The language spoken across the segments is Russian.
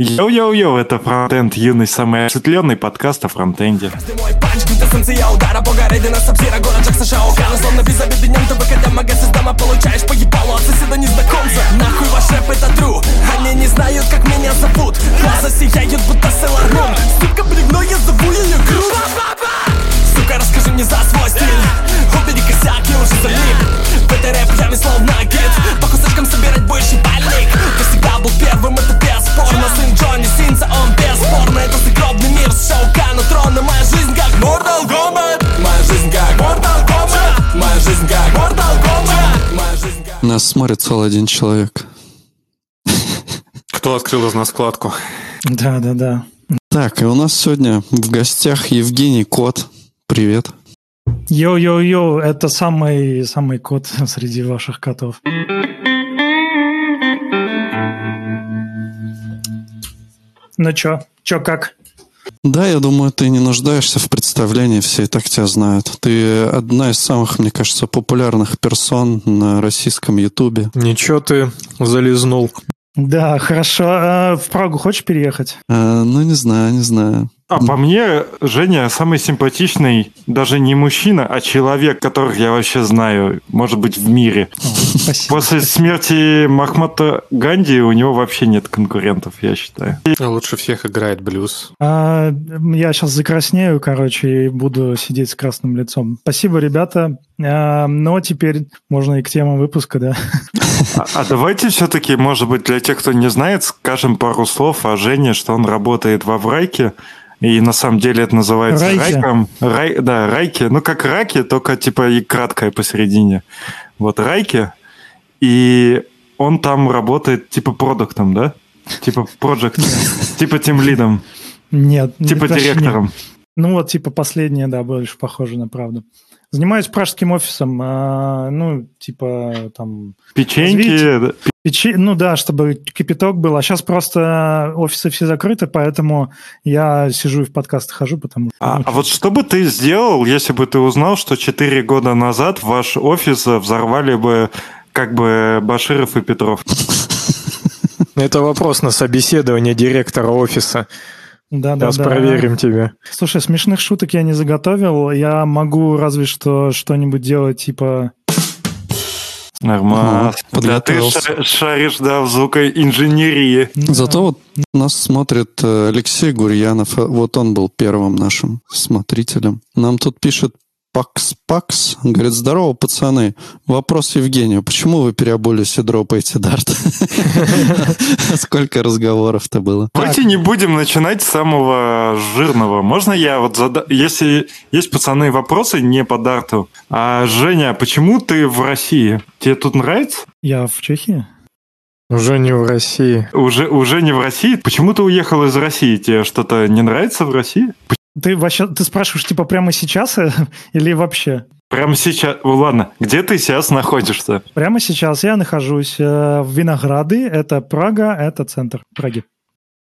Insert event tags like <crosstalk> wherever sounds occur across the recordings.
Йоу-йоу-йоу, это фронтенд, юность, самый осветленный подкаст о фронтенде. Нахуй ваш рэп это тру Они не знают, как меня зовут. Глаза сияют, будто Moon Сука, бревно, я зову ее грудь Сука, расскажи мне за свой стиль. Убери косяк, уже залип. В этой рэп яме словно гид По кусочкам собирать больше пальник Ты всегда был первым, это бесспорно Сын Джонни Синса, он бесспорно Это загробный мир с Шоу Кану трона Моя жизнь как Mortal Kombat Моя жизнь как Mortal Kombat Моя жизнь как Mortal Kombat Моя жизнь как Нас смотрит целый один человек. Кто открыл из нас вкладку? Да, да, да. Так, и у нас сегодня в гостях Евгений Кот. Привет. Йоу-йоу-йоу, это самый, самый кот <laughs> среди ваших котов. Ну чё, чё как? Да, я думаю, ты не нуждаешься в представлении, все и так тебя знают. Ты одна из самых, мне кажется, популярных персон на российском Ютубе. Ничего ты зализнул. Да, хорошо. А в Прагу хочешь переехать? А, ну, не знаю, не знаю. А по мне, Женя самый симпатичный даже не мужчина, а человек, которых я вообще знаю, может быть, в мире. О, спасибо. После смерти Махмата Ганди у него вообще нет конкурентов, я считаю. А лучше всех играет блюз. А, я сейчас закраснею, короче, и буду сидеть с красным лицом. Спасибо, ребята. А, но теперь можно и к темам выпуска, да? А, а давайте все-таки, может быть, для тех, кто не знает, скажем пару слов о Жене, что он работает во Врайке. И на самом деле это называется Райке. райком. Рай, да, райки. Ну, как раки, только типа и краткое посередине. Вот райки. И он там работает типа продуктом, да? Типа проект, <laughs> типа тем лидом, Нет. типа нет. директором. Ну вот, типа последнее, да, больше похоже на правду. Занимаюсь пражским офисом, а, ну, типа там Печеньки, Развитие. да, Печи, ну да, чтобы кипяток был. А сейчас просто офисы все закрыты, поэтому я сижу и в подкасты хожу, потому что... А, ну, а вот что бы ты сделал, если бы ты узнал, что 4 года назад ваш офис взорвали бы как бы Баширов и Петров? <laughs> Это вопрос на собеседование директора офиса. да, да, Сейчас да. проверим тебя. Слушай, смешных шуток я не заготовил. Я могу разве что что-нибудь делать, типа... Нормально. Ага, Да ты шаришь, да, в звукоинженерии. Зато вот нас смотрит э, Алексей Гурьянов. Вот он был первым нашим смотрителем. Нам тут пишет Пакс Пакс. Говорит, здорово, пацаны. Вопрос Евгению. Почему вы переобулись и дропаете дарт? <laughs> Сколько разговоров-то было? Давайте не будем начинать с самого жирного. Можно я вот зада... Если есть, пацаны, вопросы не по дарту. А, Женя, почему ты в России? Тебе тут нравится? Я в Чехии? Уже не в России. Уже, уже не в России? Почему ты уехал из России? Тебе что-то не нравится в России? Ты вообще, ты спрашиваешь, типа, прямо сейчас э, <laughs> или вообще? Прямо сейчас... Ну, ладно, где ты сейчас находишься? Прямо сейчас я нахожусь э, в Винограды, это Прага, это центр Праги.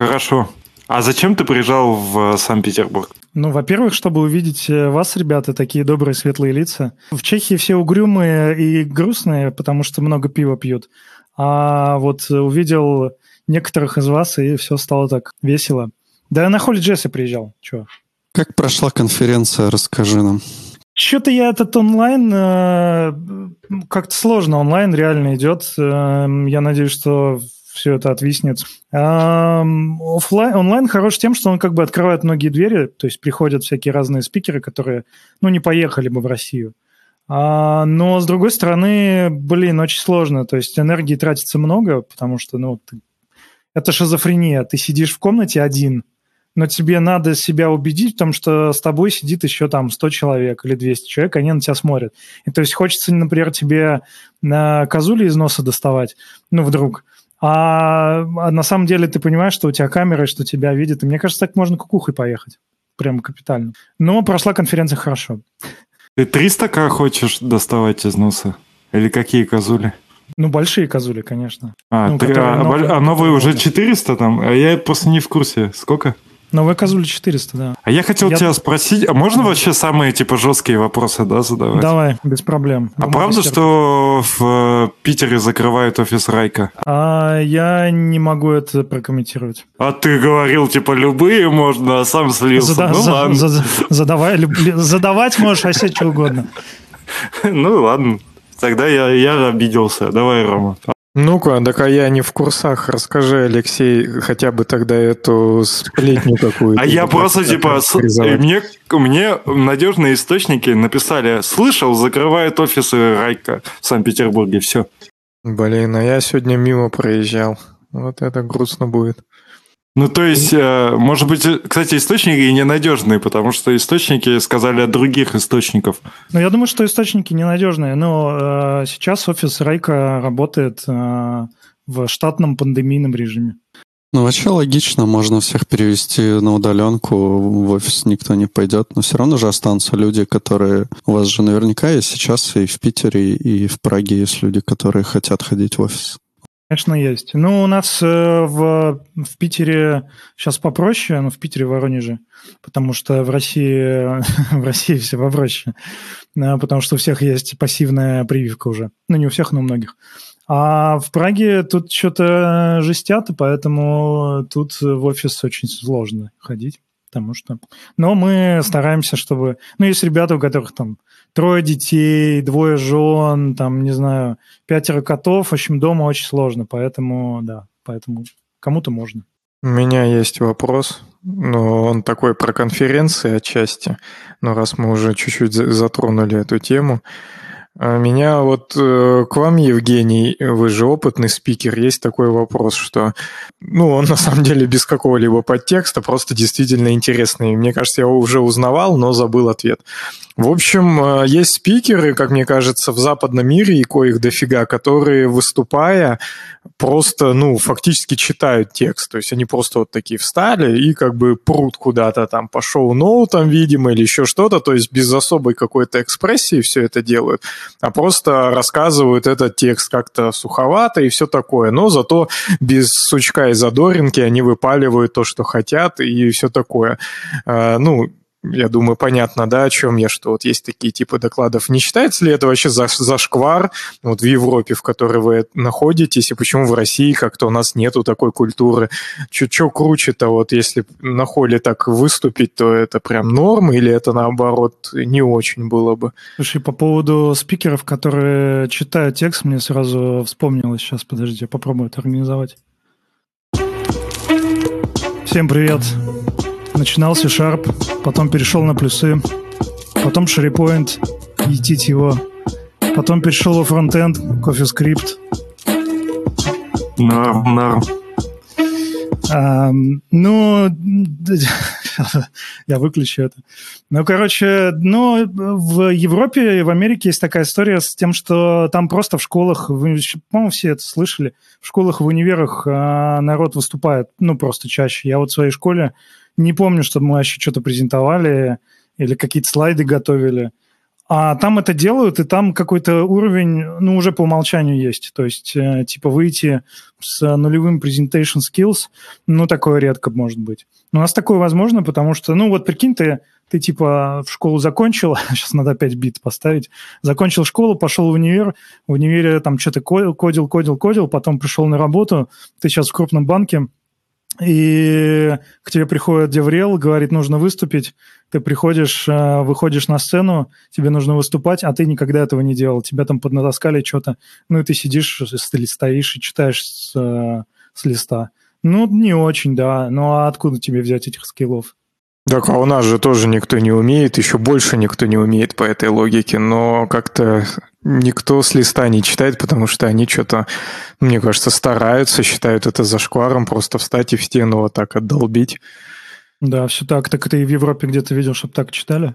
Хорошо. А зачем ты приезжал в э, Санкт-Петербург? Ну, во-первых, чтобы увидеть вас, ребята, такие добрые, светлые лица. В Чехии все угрюмые и грустные, потому что много пива пьют. А вот увидел некоторых из вас, и все стало так весело. Да я на HolyJS приезжал. Чего? Как прошла конференция, расскажи нам. Что-то я этот онлайн... э, как-то сложно онлайн реально идет. Эм, Я надеюсь, что все это отвиснет. Эм, Оффлайн, онлайн хорош тем, что он как бы открывает многие двери, то есть приходят всякие разные спикеры, которые, ну, не поехали бы в Россию. А, но, с другой стороны, блин, очень сложно. То есть энергии тратится много, потому что, ну, ты- это шизофрения. Ты сидишь в комнате один, но тебе надо себя убедить в том, что с тобой сидит еще там 100 человек или 200 человек, они на тебя смотрят. И то есть хочется, например, тебе на козули из носа доставать, ну, вдруг, а, а на самом деле ты понимаешь, что у тебя камера, и что тебя видят. И мне кажется, так можно кукухой поехать. Прямо капитально. Но прошла конференция хорошо. Ты 300к хочешь доставать из носа? Или какие козули? Ну, большие козули, конечно. А, Ну, ты- а, новые, а новые уже новые. 400 там? А я просто не в курсе. Сколько? Новая Козуля 400, да. А я хотел Я- тебя спросить, а можно вообще самые типа жесткие вопросы, да, задавать? Давай, без проблем. А правда, что в э, Питере закрывают офис Райка? А, я не могу это прокомментировать. А ты говорил, типа, любые можно, а сам слился. Зада- ну за- ладно. за- задавай, задавать можешь, а себе что угодно. <laughs> Ну ладно. Тогда я, я обиделся. Давай, Рома. Ну-ка, так а я не в курсах. Расскажи, Алексей, хотя бы тогда эту сплетню какую-то. А я просто, типа, мне, мне надежные источники написали, слышал, закрывают офисы Райка в Санкт-Петербурге, все. Блин, а я сегодня мимо проезжал. Вот это грустно будет. Ну, то есть, э, может быть, э, кстати, источники ненадежные, потому что источники сказали от других источников. Ну, я думаю, что источники ненадежные, но э, сейчас офис Райка работает э, в штатном пандемийном режиме. Ну, вообще логично, можно всех перевести на удаленку, в офис никто не пойдет, но все равно же останутся люди, которые... У вас же наверняка есть сейчас и в Питере, и в Праге есть люди, которые хотят ходить в офис. Конечно, есть. Ну, у нас э, в, в Питере сейчас попроще, но в Питере, в Воронеже, потому что в России, <laughs> в России все попроще, Э, потому что у всех есть пассивная прививка уже. Ну, не у всех, но у многих. А в Праге тут что-то жестят, поэтому тут в офис очень сложно ходить. Потому что... Но мы стараемся, чтобы... Ну, есть ребята, у которых там трое детей, двое жен, там, не знаю, пятеро котов. В общем, дома очень сложно, поэтому, да, поэтому кому-то можно. У меня есть вопрос, но он такой про конференции отчасти, но раз мы уже чуть-чуть за- затронули эту тему. А Меня вот э, к вам, Евгений, вы же опытный спикер, есть такой вопрос, что, ну, он на самом деле без какого-либо подтекста, просто действительно интересный. Мне кажется, я его уже узнавал, но забыл ответ. В общем, э, есть спикеры, как мне кажется, в западном мире, и коих дофига, которые, выступая, просто, ну, фактически читают текст. То есть они просто вот такие встали и как бы прут куда-то там по шоу-ноутам, видимо, или еще что-то. То есть без особой какой-то экспрессии все это делают, а просто рассказывают этот текст как-то суховато и все такое. Но зато без сучка и задоринки они выпаливают то, что хотят и все такое. А, Ну, я думаю, понятно, да, о чем я, что вот есть такие типы докладов. Не считается ли это вообще за, зашквар вот в Европе, в которой вы находитесь, и почему в России как-то у нас нету такой культуры? Что круче-то, вот если на холле так выступить, то это прям норм, или это наоборот не очень было бы? Слушай, по поводу спикеров, которые читают текст, мне сразу вспомнилось. Сейчас, подожди, я попробую это организовать. Всем привет. Начинал C-Sharp, потом перешел на плюсы, потом SharePoint, етить его, потом перешел во фронтенд, CoffeeScript, Норм, норм. Ам, ну, <laughs> я выключу это. Ну, короче, ну, в Европе и в Америке есть такая история с тем, что там просто в школах, по-моему, все это слышали, в школах, в универах а, народ выступает, ну, просто чаще. Я вот в своей школе не помню, чтобы мы вообще что-то презентовали или какие-то слайды готовили. А там это делают, и там какой-то уровень, ну, уже по умолчанию есть. То есть, э, типа, выйти с нулевым presentation skills, ну, такое редко может быть. У нас такое возможно, потому что, ну, вот прикинь, ты, ты типа в школу закончил, сейчас <laughs> надо опять бит поставить, закончил школу, пошел в универ, в универе там что-то кодил, кодил, кодил, кодил, потом пришел на работу, ты сейчас в крупном банке, и к тебе приходит Деврел, говорит, нужно выступить, ты приходишь, э, выходишь на сцену, тебе нужно выступать, а ты никогда этого не делал, тебя там поднатаскали что-то, ну и ты сидишь, ст- стоишь и читаешь с, э, с листа. Ну, не очень, да, ну а откуда тебе взять этих скиллов? Так, а у нас же тоже никто не умеет, еще больше никто не умеет по этой логике, но как-то никто с листа не читает, потому что они что-то, мне кажется, стараются, считают это зашкваром, просто встать и в стену вот так отдолбить. Да, все так. Так ты и в Европе где-то видел, чтобы так читали?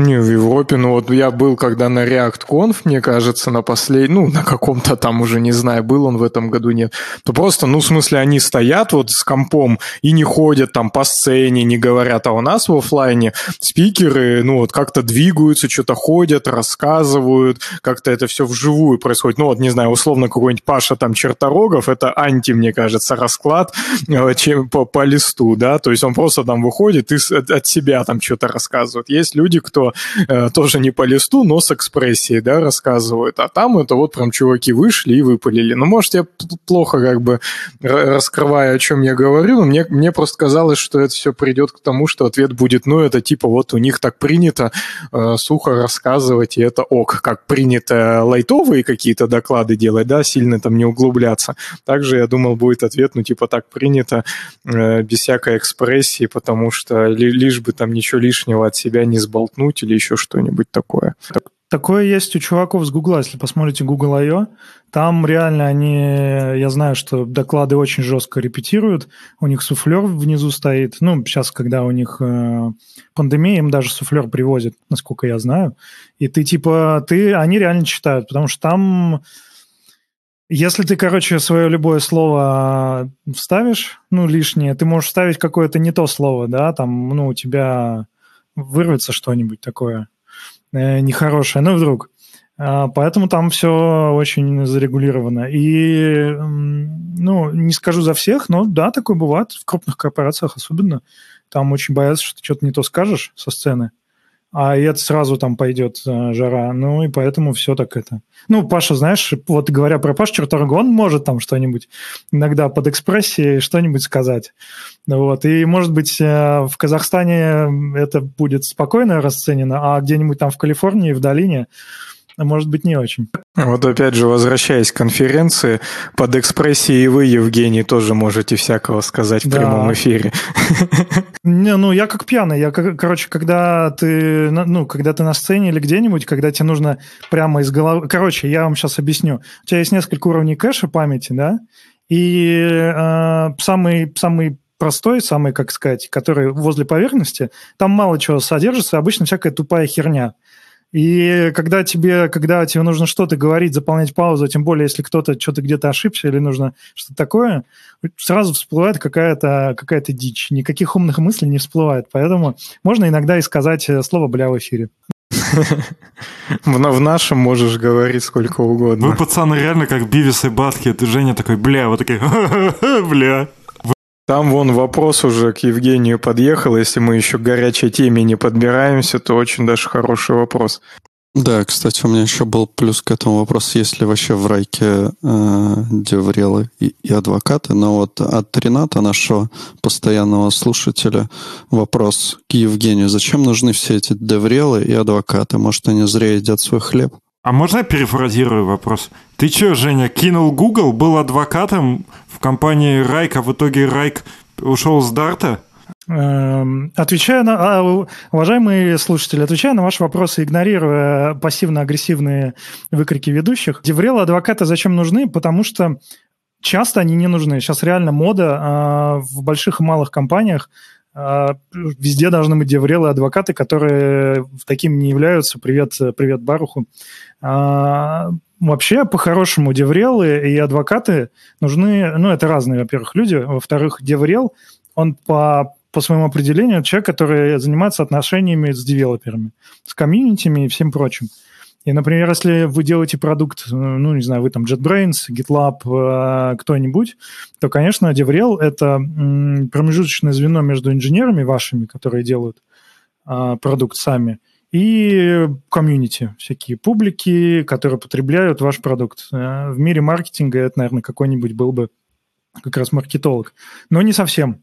Не, в Европе, ну вот я был когда на ReactConf, мне кажется, на последнем, ну, на каком-то там уже, не знаю, был он в этом году, нет, то просто, ну, в смысле, они стоят вот с компом и не ходят там по сцене, не говорят, а у нас в офлайне спикеры, ну, вот как-то двигаются, что-то ходят, рассказывают, как-то это все вживую происходит. Ну, вот, не знаю, условно, какой-нибудь Паша там Черторогов, это анти, мне кажется, расклад э, чем, по, по листу, да, то есть он просто там выходит и от, от себя там что-то рассказывает. Есть люди, кто э, тоже не по листу, но с экспрессией, да, рассказывают. А там это вот прям чуваки вышли и выпалили. Ну, может, я плохо как бы раскрываю, о чем я говорю, но мне, мне просто казалось, что это все придет к тому, что ответ будет, ну, это типа вот у них так принято э, сухо рассказывать, и это ок, как принято лайтовые какие-то доклады делать, да, сильно там не углубляться. Также, я думал, будет ответ, ну, типа так принято, э, без всякой экспрессии, потому что ли, лишь бы там ничего лишнего от себя не сболтнуть, или еще что-нибудь такое. Такое есть у чуваков с Гугла. Если посмотрите Google I.O., там реально они, я знаю, что доклады очень жестко репетируют. У них суфлер внизу стоит. Ну, сейчас, когда у них э, пандемия, им даже суфлер привозят, насколько я знаю. И ты типа, ты, они реально читают, потому что там... Если ты, короче, свое любое слово вставишь, ну, лишнее, ты можешь вставить какое-то не то слово, да, там, ну, у тебя вырвется что-нибудь такое э, нехорошее, ну вдруг. А, поэтому там все очень зарегулировано. И, ну, не скажу за всех, но да, такое бывает в крупных корпорациях особенно. Там очень боятся, что ты что-то не то скажешь со сцены а это сразу там пойдет э, жара. Ну, и поэтому все так это. Ну, Паша, знаешь, вот говоря про Пашу Черторга, он может там что-нибудь иногда под экспрессией что-нибудь сказать. Вот. И, может быть, э, в Казахстане это будет спокойно расценено, а где-нибудь там в Калифорнии, в долине, а может быть, не очень. Вот опять же, возвращаясь к конференции, под экспрессией вы, Евгений, тоже можете всякого сказать в да. прямом эфире. Не, ну, я как пьяный. Я, короче, когда ты, ну, когда ты на сцене или где-нибудь, когда тебе нужно прямо из головы... Короче, я вам сейчас объясню. У тебя есть несколько уровней кэша памяти, да? И э, самый, самый простой, самый, как сказать, который возле поверхности, там мало чего содержится, обычно всякая тупая херня. И когда тебе, когда тебе нужно что-то говорить, заполнять паузу, тем более, если кто-то что-то где-то ошибся или нужно что-то такое, сразу всплывает какая-то какая дичь. Никаких умных мыслей не всплывает. Поэтому можно иногда и сказать э, слово «бля» в эфире. <laughs> В, нашем можешь говорить сколько угодно. Вы, пацаны, реально как Бивис и Батки. Ты, Женя, такой, бля, вот такой, <laughs> бля. Там вон вопрос уже к Евгению подъехал. Если мы еще к горячей теме не подбираемся, то очень даже хороший вопрос. Да, кстати, у меня еще был плюс к этому вопрос, есть ли вообще в Райке э, деврелы и, и адвокаты. Но вот от Рената, нашего постоянного слушателя, вопрос к Евгению. Зачем нужны все эти деврелы и адвокаты? Может, они зря едят свой хлеб? А можно я перефразирую вопрос? Ты что, Женя, кинул Google, был адвокатом в компании Райк, а в итоге Райк ушел с Дарта? Эм, отвечая на... А, уважаемые слушатели, отвечая на ваши вопросы, игнорируя пассивно-агрессивные выкрики ведущих, деврелы адвокаты зачем нужны? Потому что часто они не нужны. Сейчас реально мода а, в больших и малых компаниях везде должны быть деврелы адвокаты, которые таким не являются. Привет, привет Баруху. А, вообще, по-хорошему, деврелы и адвокаты нужны... Ну, это разные, во-первых, люди. Во-вторых, деврел, он по, по своему определению человек, который занимается отношениями с девелоперами, с комьюнитями и всем прочим. И, например, если вы делаете продукт, э, ну, не знаю, вы там JetBrains, GitLab, э, кто-нибудь, то, конечно, DevRel — это промежуточное звено между инженерами вашими, которые делают а, продукт сами, и комьюнити, всякие публики, которые потребляют ваш продукт. Э, в мире маркетинга это, наверное, какой-нибудь был бы как раз маркетолог. Но не совсем.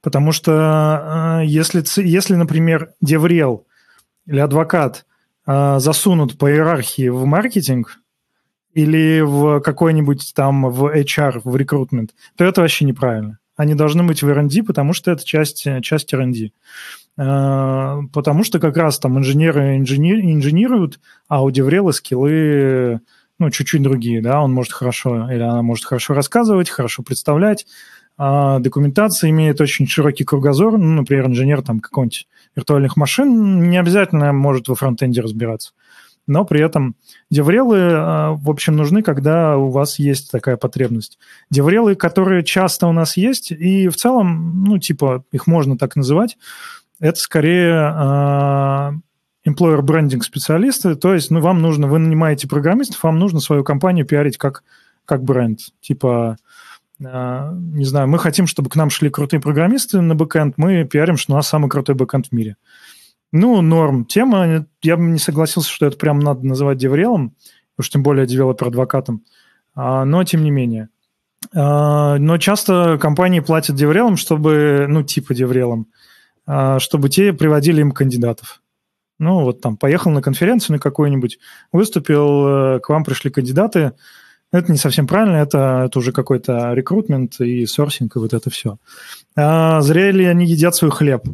Потому что если, если например, DevRel или адвокат – э, засунут по иерархии в маркетинг или в какой-нибудь там в HR, в рекрутмент, то это вообще неправильно. Они должны быть в R&D, потому что это часть, часть R&D. Э, потому что как раз там инженеры инжени- инженируют, а у Деврела скиллы ну, чуть-чуть другие, да, он может хорошо, или она может хорошо рассказывать, хорошо представлять, а документация имеет очень широкий кругозор, ну, например, инженер там какого-нибудь виртуальных машин, не обязательно может во фронтенде разбираться. Но при этом деврелы, э, в общем, нужны, когда у вас есть такая потребность. Деврелы, которые часто у нас есть, и в целом, ну, типа, их можно так называть, это скорее э, employer branding специалисты, то есть, ну, вам нужно, вы нанимаете программистов, вам нужно свою компанию пиарить как, как бренд. Типа, не знаю, мы хотим, чтобы к нам шли крутые программисты на бэкэнд, мы пиарим, что у нас самый крутой бэкэнд в мире. Ну, норм. Тема, я бы не согласился, что это прям надо называть деврелом, уж тем более девелопер-адвокатом, а, но тем не менее. А, но часто компании платят деврелам, чтобы, ну, типа деврелам, а, чтобы те приводили им кандидатов. Ну, вот там, поехал на конференцию на какую-нибудь, выступил, э, к вам пришли кандидаты. Это не совсем правильно, это, это уже какой-то рекрутмент и сорсинг, и вот это все. А зря ли они едят свой хлеб?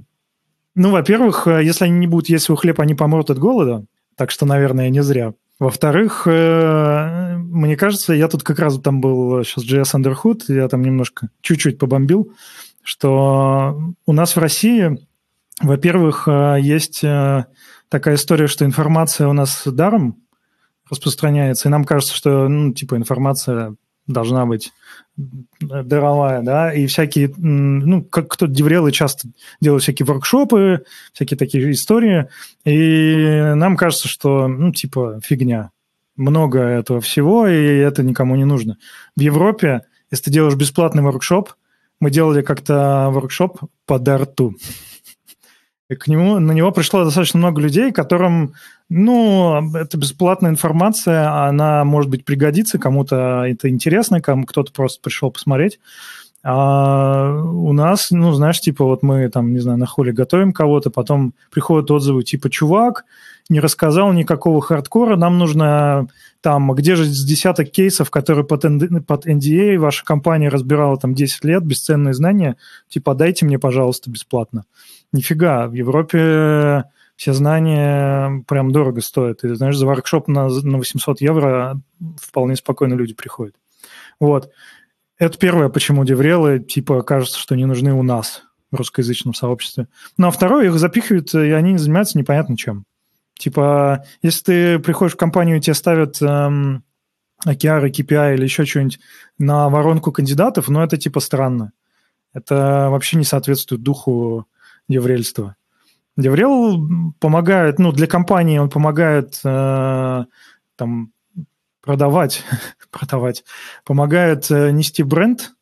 Ну, во-первых, э, если они не будут есть свой хлеб, они помрут от голода, так что, наверное, не зря. Во-вторых, э, мне кажется, я тут как раз там был сейчас JS Underhood, я там немножко, чуть-чуть побомбил, что у нас в России, во-первых, э, есть такая история, что информация у нас даром распространяется, и нам кажется, что, ну, типа, информация должна быть даровая, да, и всякие, ну, как кто-то деврелы часто делают всякие воркшопы, всякие такие истории, и нам кажется, что, ну, типа, фигня. Много этого всего, и это никому не нужно. В Европе, если ты делаешь бесплатный воркшоп, мы делали как-то воркшоп по дарту. К нему, на него пришло достаточно много людей, которым, ну, это бесплатная информация, она, может быть, пригодится, кому-то это интересно, кому кто-то просто пришел посмотреть. А у нас, ну, знаешь, типа вот мы там, не знаю, на холле готовим кого-то, потом приходят отзывы типа «Чувак, не рассказал никакого хардкора, нам нужно там, где же с десяток кейсов, которые под, под NDA ваша компания разбирала там 10 лет, бесценные знания, типа дайте мне, пожалуйста, бесплатно». Нифига, в Европе все знания прям дорого стоят. И, знаешь, за воркшоп на, на 800 евро вполне спокойно люди приходят. Вот. Это первое, почему деврелы, типа, кажется, что не нужны у нас в русскоязычном сообществе. Ну, а второе, их запихивают, и они занимаются непонятно чем. Типа, если ты приходишь в компанию, и тебе ставят эм, OKR, KPI или еще что-нибудь на воронку кандидатов, ну, это типа странно. Это вообще не соответствует духу деврельства. Деврел помогает, ну, для компании он помогает э, там продавать, <laughs> продавать, помогает э, нести бренд,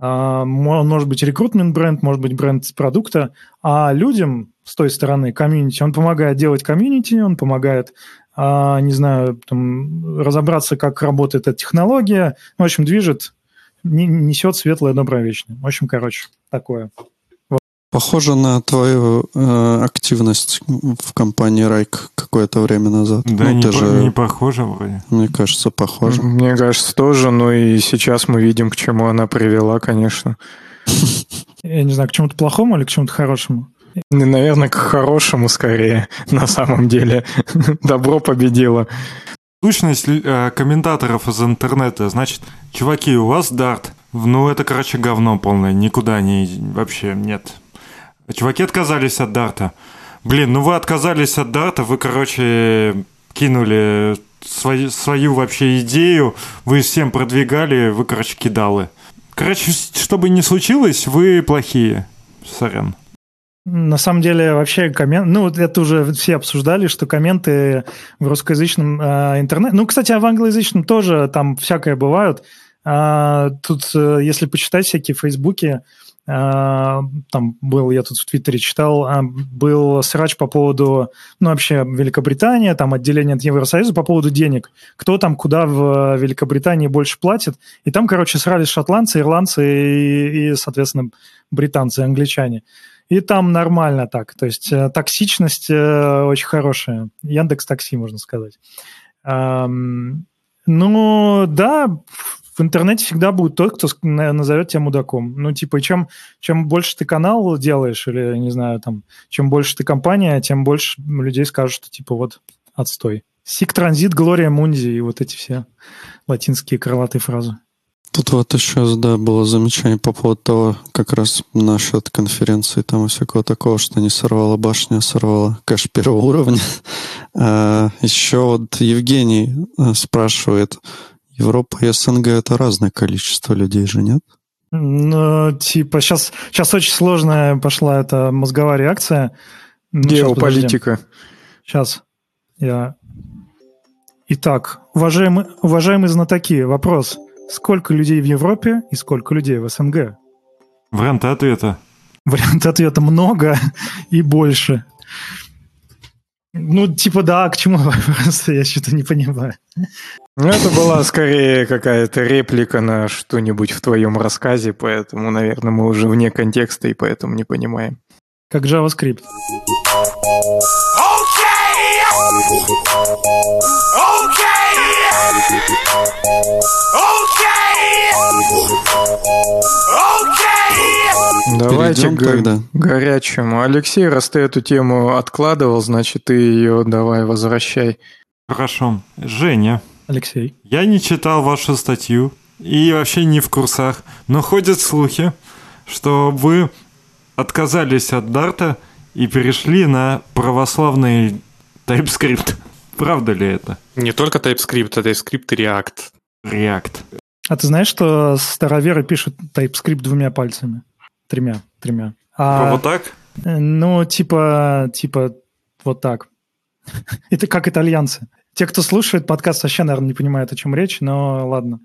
э, может быть рекрутмент бренд, может быть бренд продукта, а людям с той стороны комьюнити, он помогает делать комьюнити, он помогает, э, не знаю, там, разобраться, как работает эта технология, в общем, движет, несет светлое, доброе, вечное. В общем, короче, такое. Похоже на твою э, активность в компании Райк какое-то время назад. Да, ну, не, по, же, не похоже вроде. Мне кажется, похоже. Мне кажется, тоже, но и сейчас мы видим, к чему она привела, конечно. Я не знаю, к чему-то плохому или к чему-то хорошему? Наверное, к хорошему скорее, <laughs> на самом деле. <laughs> Добро победило. Сущность э, комментаторов из интернета, значит, чуваки, у вас дарт. Ну, это, короче, говно полное, никуда не... Вообще нет. Чуваки отказались от дарта. Блин, ну вы отказались от дарта, вы, короче, кинули свою, свою вообще идею, вы всем продвигали, вы, короче, кидалы. Короче, что бы ни случилось, вы плохие. Сорян. На самом деле, вообще коммент... Ну, это уже все обсуждали, что комменты в русскоязычном э, интернете... Ну, кстати, а в англоязычном тоже там всякое бывают. А, тут, э, если почитать всякие фейсбуки, а, там был, я тут в Твиттере читал, а, был срач по поводу, ну, вообще Великобритания, там отделение от Евросоюза по поводу денег. Кто там куда в Великобритании больше платит. И там, короче, срались шотландцы, ирландцы и, и соответственно, британцы, англичане. И там нормально так. То есть э, токсичность э, очень хорошая. Яндекс Такси, можно сказать. Ну, да, в интернете всегда будет тот, кто назовет тебя мудаком. Ну, типа, чем, чем больше ты канал делаешь, или, не знаю, там, чем больше ты компания, тем больше людей скажут, что, типа, вот, отстой. Сик транзит, Глория Мунди и вот эти все латинские крылатые фразы. Тут вот еще, да, было замечание по поводу того, как раз насчет конференции там и всякого такого, что не сорвала башня, а сорвала кэш первого уровня. <laughs> А, еще вот Евгений э, спрашивает, Европа и СНГ это разное количество людей же, нет? Ну, типа, сейчас, сейчас очень сложная пошла эта мозговая реакция. Ну, Геополитика. Сейчас. Я... Итак, уважаемые, уважаемые знатоки, вопрос. Сколько людей в Европе и сколько людей в СНГ? Варианты ответа. Вариант ответа много и больше. Ну, типа, да, к чему <laughs> вопрос? Я что-то не понимаю. Ну, это была скорее какая-то реплика на что-нибудь в твоем рассказе, поэтому, наверное, мы уже вне контекста и поэтому не понимаем. Как JavaScript. Давайте Перейдем к тогда. горячему. Алексей, раз ты эту тему откладывал, значит, ты ее давай возвращай. Хорошо. Женя, Алексей. я не читал вашу статью и вообще не в курсах, но ходят слухи, что вы отказались от Дарта и перешли на православный TypeScript. <laughs> Правда ли это? Не только TypeScript, а TypeScript и React. React. А ты знаешь, что староверы пишут TypeScript двумя пальцами? Тремя, тремя. А, Вот так? э, Ну, типа, типа, вот так. <laughs> Это как итальянцы. Те, кто слушает подкаст, вообще, наверное, не понимают, о чем речь, но ладно.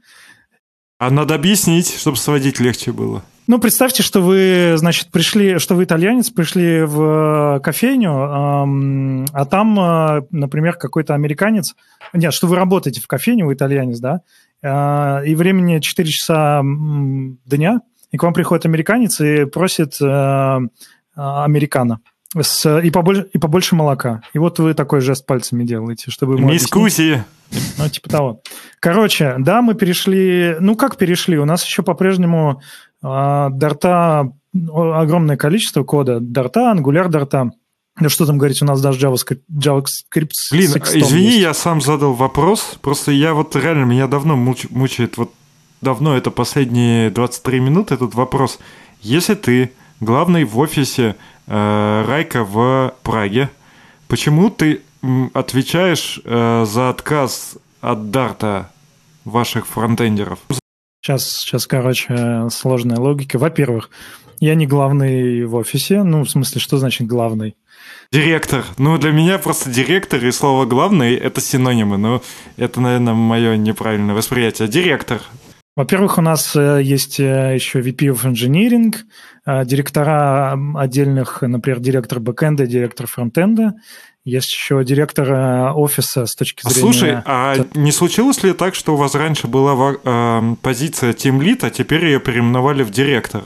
А надо объяснить, чтобы сводить легче было. Ну, представьте, что вы, значит, пришли, что вы итальянец, пришли в э, кофейню, ам, а там, э, например, какой-то американец. Нет, что вы работаете в кофейне, вы итальянец, да, а, и времени 4 часа дня, и к вам приходит американец и просит э, а, американо. С, и, побольше, и побольше молока. И вот вы такой жест пальцами делаете, чтобы. Мискуси. Ну, типа того. Короче, да, мы перешли... Ну, как перешли? У нас еще по-прежнему а, дарта, огромное количество кода. Дарта, ангуляр дарта. Да что там говорить, у нас даже JavaScript, JavaScript Блин, извини, есть. я сам задал вопрос. Просто я вот реально, меня давно муч- мучает, вот давно, это последние 23 минуты, этот вопрос. Если ты главный в офисе э, Райка в Праге, почему ты отвечаешь э, за отказ от Дарта ваших фронтендеров? Сейчас, сейчас, короче, сложная логика. Во-первых, я не главный в офисе. Ну, в смысле, что значит главный? Директор. Ну, для меня просто директор и слово «главный» — это синонимы. Но это, наверное, мое неправильное восприятие. Директор. Во-первых, у нас э, есть э, еще VP of Engineering, э, директора отдельных, например, директор бэкэнда, директор фронтенда. Есть еще директор офиса с точки зрения... Слушай, а не случилось ли так, что у вас раньше была позиция Team Lead, а теперь ее переименовали в директор?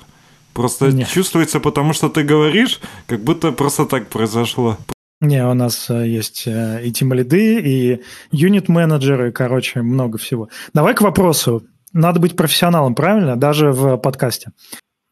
Просто Нет. чувствуется, потому что ты говоришь, как будто просто так произошло. Не, у нас есть и тимлиды, и юнит-менеджеры, короче, много всего. Давай к вопросу. Надо быть профессионалом, правильно? Даже в подкасте.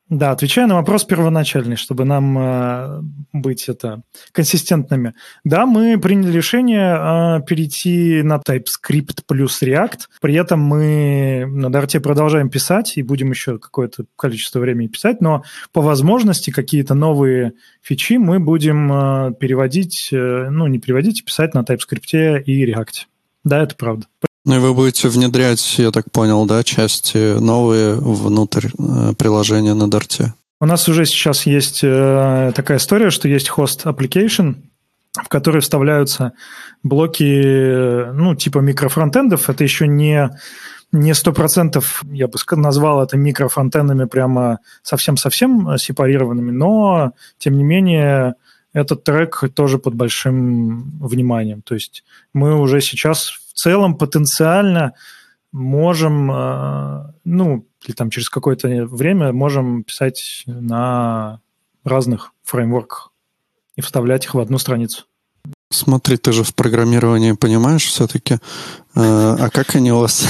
Да, отвечая на вопрос первоначальный, чтобы нам э, быть это консистентными. Да, мы приняли решение э, перейти на TypeScript плюс React. При этом мы на Дарте продолжаем писать и будем еще какое-то количество времени писать, но по возможности какие-то новые фичи мы будем э, переводить, э, ну, не переводить, а писать на TypeScript и React. Да, это правда. Ну и вы будете внедрять, я так понял, да, части новые внутрь э, приложения на Дарте. У нас уже сейчас есть э, такая история, что есть host application, в который вставляются блоки, э, ну, типа микрофронтендов. Это еще не не сто процентов, я бы назвал это микрофронтендами прямо совсем-совсем сепарированными, но, тем не менее, этот трек тоже под большим вниманием. То есть мы уже сейчас в целом потенциально можем, э, ну, или там через какое-то время можем писать на разных фреймворках и вставлять их в одну страницу. Смотри, ты же в программировании понимаешь все-таки. А как они у вас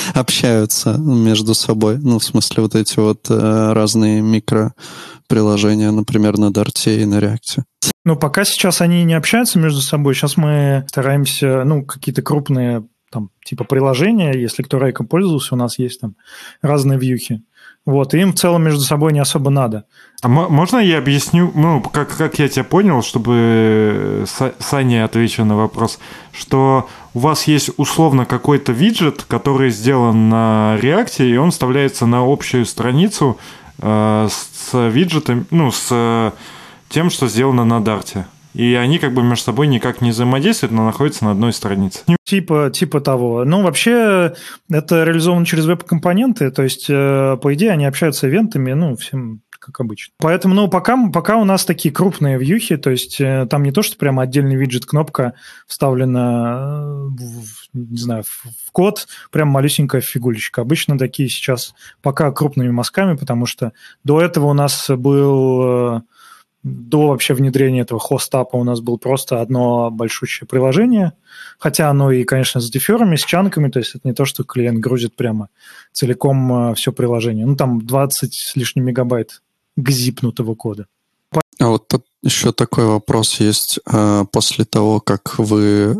<laughs> общаются между собой? Ну, в смысле, вот эти вот э, разные микроприложения, например, на Дарте и на Реакте. Ну, пока сейчас они не общаются между собой. Сейчас мы стараемся, ну, какие-то крупные там типа приложения, если кто рейком пользовался, у нас есть там разные вьюхи. Вот, им в целом между собой не особо надо. А можно я объясню, ну, как, как я тебя понял, чтобы Саня отвечу на вопрос, что у вас есть условно какой-то виджет, который сделан на React, и он вставляется на общую страницу э, с виджетом, ну, с тем, что сделано на Дарте. И они как бы между собой никак не взаимодействуют, но находятся на одной странице. Типа, типа того. Ну, вообще, это реализовано через веб-компоненты, то есть, э, по идее, они общаются ивентами, ну, всем как обычно. Поэтому, ну, пока, пока у нас такие крупные вьюхи, то есть э, там не то, что прямо отдельный виджет-кнопка вставлена, э, в, не знаю, в, в код, прям малюсенькая фигулечка. Обычно такие сейчас пока крупными мазками, потому что до этого у нас был до вообще внедрения этого хостапа у нас было просто одно большущее приложение, хотя оно и, конечно, с деферами, с чанками, то есть это не то, что клиент грузит прямо целиком э, все приложение. Ну, там 20 с лишним мегабайт гзипнутого кода. А вот тут еще такой вопрос есть. А, после того, как вы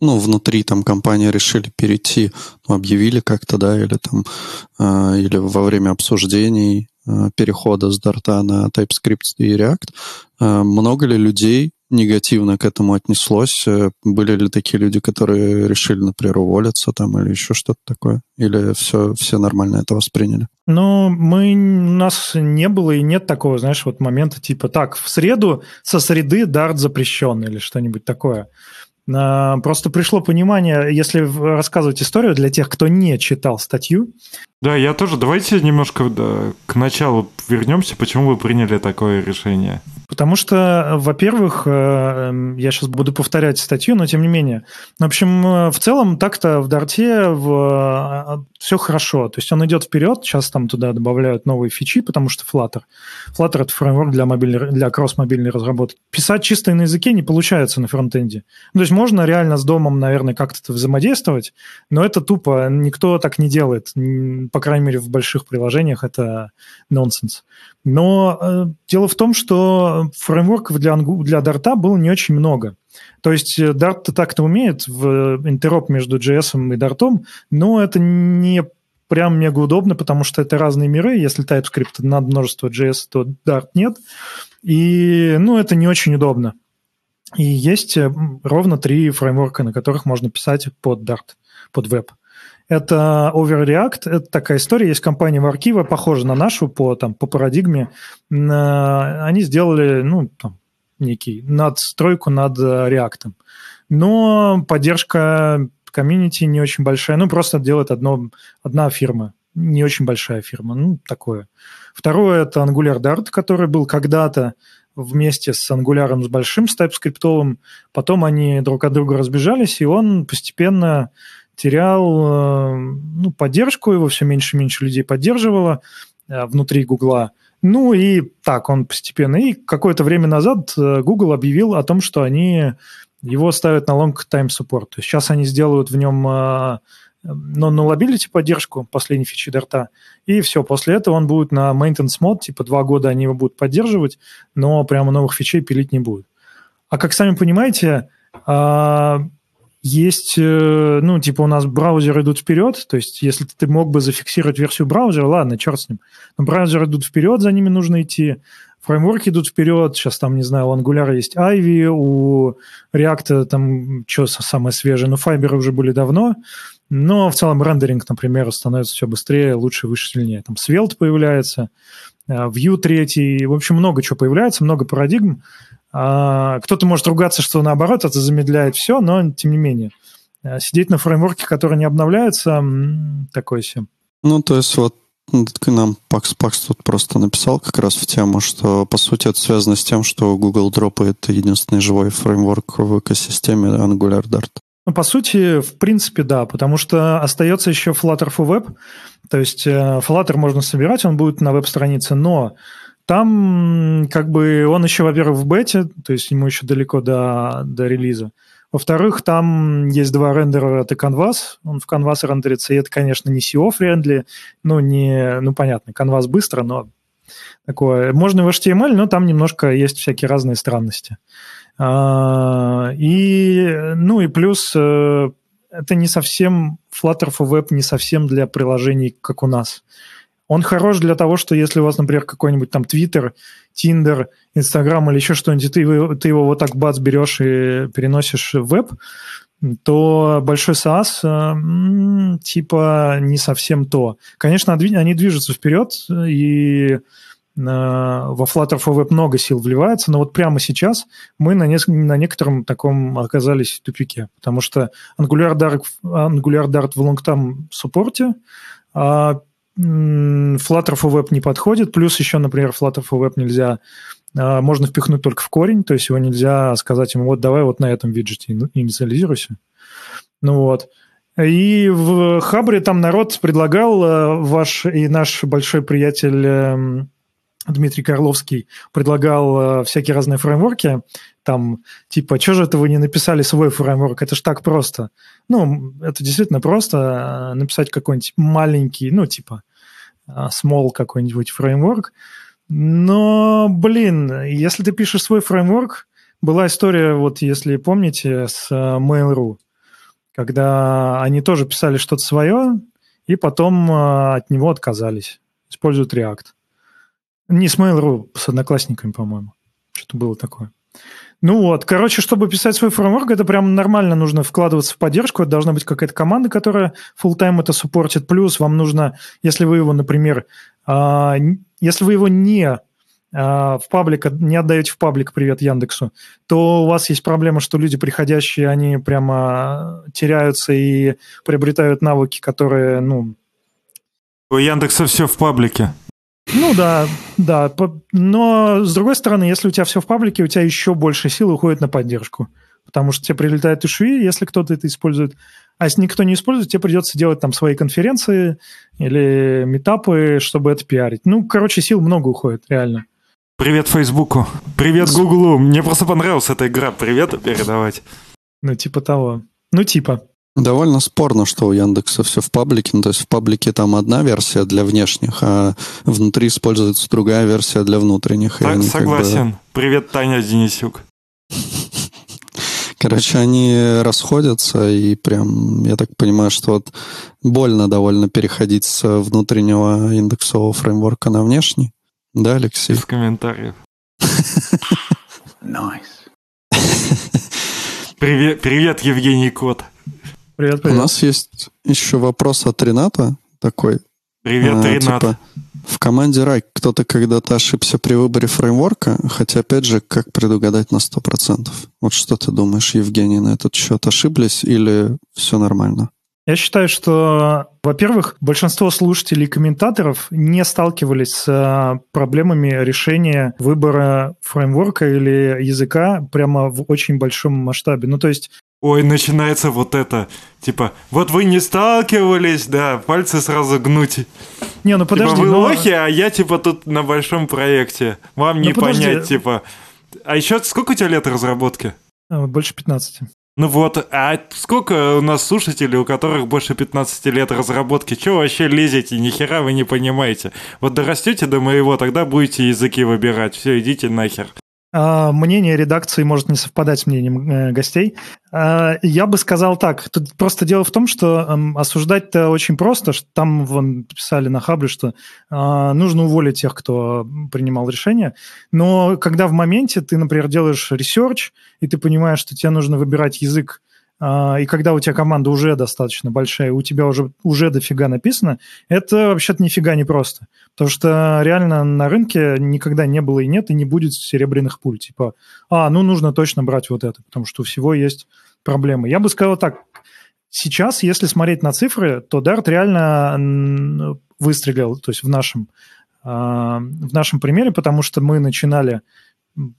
ну, внутри там компании решили перейти, ну, объявили как-то, да, или там, э, или во время обсуждений перехода с Dart на TypeScript и React. Э, много ли людей негативно к этому отнеслось? Э, были ли такие люди, которые решили, например, уволиться там или еще что-то такое? Или все, все нормально это восприняли? Ну, мы, у нас не было и нет такого, знаешь, вот момента типа, так, в среду со среды Dart запрещен или что-нибудь такое. Просто пришло понимание, если рассказывать историю для тех, кто не читал статью, да, я тоже. Давайте немножко да, к началу вернемся. Почему вы приняли такое решение? Потому что, во-первых, э, эм, я сейчас буду повторять статью, но тем не менее. В общем, э, в целом так-то в Дарте в... Э, все хорошо. То есть он идет вперед, сейчас там туда добавляют новые фичи, потому что Flutter. Flutter — это фреймворк для, мобильной, для кросс-мобильной разработки. Писать чисто на языке не получается на фронтенде. Ну, то есть можно реально с домом, наверное, как-то взаимодействовать, но это тупо. Никто так не делает по крайней мере, в больших приложениях это нонсенс. Но э, дело в том, что фреймворков для, для Dart было не очень много. То есть э, Dart так-то умеет в интероп между JS и Dart, но это не прям мега удобно, потому что это разные миры. Если TypeScript над множество JS, то Dart нет. И, ну, это не очень удобно. И есть э, ровно три фреймворка, на которых можно писать под Dart, под веб. Это Overreact, это такая история, есть компания Warkiva, похожа на нашу по, там, по парадигме. Они сделали, ну, там, некий надстройку над React. Но поддержка комьюнити не очень большая, ну, просто делает одно, одна фирма, не очень большая фирма, ну, такое. Второе – это Angular Dart, который был когда-то вместе с Angular с большим, с TypeScript, потом они друг от друга разбежались, и он постепенно терял э, ну, поддержку, его все меньше и меньше людей поддерживало э, внутри Гугла. Ну и так, он постепенно. И какое-то время назад э, Google объявил о том, что они его ставят на long time support. То есть сейчас они сделают в нем non-nullability поддержку, последней фичи Дарта, и все, после этого он будет на maintenance мод, типа два года они его будут поддерживать, но прямо новых фичей пилить не будут. А как сами понимаете, есть, э, ну, типа у нас браузеры идут вперед, то есть если ты мог бы зафиксировать версию браузера, ладно, черт с ним. Но браузеры идут вперед, за ними нужно идти. Фреймворки идут вперед, сейчас там, не знаю, у Angular есть Ivy, у React там что самое свежее, но Fiber уже были давно, но в целом рендеринг, например, становится все быстрее, лучше, выше, сильнее. Там Svelte появляется, э, Vue 3, в общем, много чего появляется, много парадигм, кто-то может ругаться, что наоборот, это замедляет все, но тем не менее. А, сидеть на фреймворке, который не обновляется, такое себе. Ну, то есть вот к нам Пакс Пакс тут просто написал как раз в тему, что по сути это связано с тем, что Google дропает единственный живой фреймворк в экосистеме Angular Dart. Ну, по сути, в принципе, да, потому что остается еще Flutter for Web, то есть э, Flutter можно собирать, он будет на веб-странице, но там как бы он еще, во-первых, в бете, то есть ему еще далеко до, до релиза. Во-вторых, там есть два рендера, это Canvas, он в Canvas рендерится, и это, конечно, не SEO-friendly, ну, не, ну, понятно, Canvas быстро, но такое. Можно в HTML, но там немножко есть всякие разные странности. А, и, ну, и плюс э, это не совсем, Flutter for Web не совсем для приложений, как у нас. Он хорош для того, что если у вас, например, какой-нибудь там Twitter, Tinder, Instagram или еще что-нибудь, ты, его- ты его вот так бац берешь и переносишь в веб, то большой SaaS э, типа не совсем то. Конечно, они движутся вперед, и э, во Flutter for Web много сил вливается, но вот прямо сейчас мы на, неск- на некотором таком оказались тупике, потому что Angular Dart, Angular Dart в long-term суппорте, а Flutter for Web не подходит, плюс еще, например, Flutter for Web нельзя, а, можно впихнуть только в корень, то есть его нельзя сказать ему, вот давай вот на этом виджете ин- инициализируйся. Ну вот. И в Хабре там народ предлагал, э, ваш и наш большой приятель эм, Дмитрий Карловский предлагал э, всякие разные фреймворки, там, типа, что же это вы не написали свой фреймворк, это ж так просто. Ну, это действительно просто э, написать какой-нибудь маленький, ну, типа, small какой-нибудь фреймворк. Но, блин, если ты пишешь свой фреймворк, была история, вот если помните, с э, Mail.ru, когда они тоже писали что-то свое, и потом э, от него отказались. Используют React. Не с Mail.ru, с одноклассниками, по-моему. Что-то было такое. Ну вот, короче, чтобы писать свой фреймворк, это прям нормально нужно вкладываться в поддержку, это должна быть какая-то команда, которая full-time это суппортит, плюс вам нужно, если вы его, например, н- если вы его не а, в паблик, не отдаете в паблик привет Яндексу, то у вас есть проблема, что люди приходящие, они прямо теряются и приобретают навыки, которые, ну, У Яндекса все в паблике. Ну да, да. Но с другой стороны, если у тебя все в паблике, у тебя еще больше сил уходит на поддержку. Потому что тебе прилетает ишуи, если кто-то это использует. А если никто не использует, тебе придется делать там свои конференции или метапы, чтобы это пиарить. Ну, короче, сил много уходит, реально. Привет Фейсбуку. Привет Гуглу. Мне просто понравилась эта игра. Привет передавать. Ну, типа того. Ну, типа. Довольно спорно, что у Яндекса все в паблике. Ну, то есть в паблике там одна версия для внешних, а внутри используется другая версия для внутренних. Так, они как бы- согласен. Привет, Таня Денисюк. Короче, они расходятся, и прям, я так понимаю, что вот больно довольно переходить с внутреннего индексового фреймворка на внешний. Да, Алексей? Из комментариев. Привет, привет, Евгений Кот. Привет, У привет. нас есть еще вопрос от Рената такой. Привет, А, Ренат. типа, в команде Райк кто-то когда-то ошибся при выборе фреймворка, хотя, опять же, как предугадать на 100%? Вот что ты думаешь, Евгений, на этот счет ошиблись или все нормально? Я считаю, что, во-первых, большинство слушателей и комментаторов не сталкивались с а, проблемами решения выбора фреймворка или языка прямо в очень большом масштабе. Ну, то есть Ой, начинается вот это. Типа, вот вы не сталкивались, да, пальцы сразу гнуть. Не, ну подожди, типа, вы но- лохи, а я типа тут на большом проекте. Вам не Ну, подожди. понять, типа. А еще сколько у тебя лет разработки? А, больше 15. Ну вот, а сколько у нас слушателей, у которых больше 15 лет разработки? Чего вообще лезете? Ни хера вы не понимаете. Вот дорастете до моего, тогда будете языки выбирать. Все, идите нахер. А, Мнение редакции может не совпадать с мнением э, гостей. А, Я бы сказал так. Тут просто дело в том, что эм, осуждать-то очень просто. Там вон писали на Хабре, что а, нужно уволить тех, кто принимал решение. Но когда в моменте ты, например, делаешь research, и ты понимаешь, что тебе нужно выбирать язык, и когда у тебя команда уже достаточно большая, у тебя уже, уже дофига написано, это вообще-то нифига не просто. Потому что реально на рынке никогда не было и нет, и не будет серебряных пуль. Типа, а, ну нужно точно брать вот это, потому что у всего есть проблемы. Я бы сказал так, сейчас, если смотреть на цифры, то Dart реально выстрелил, то есть в нашем, а, в нашем примере, потому что мы начинали,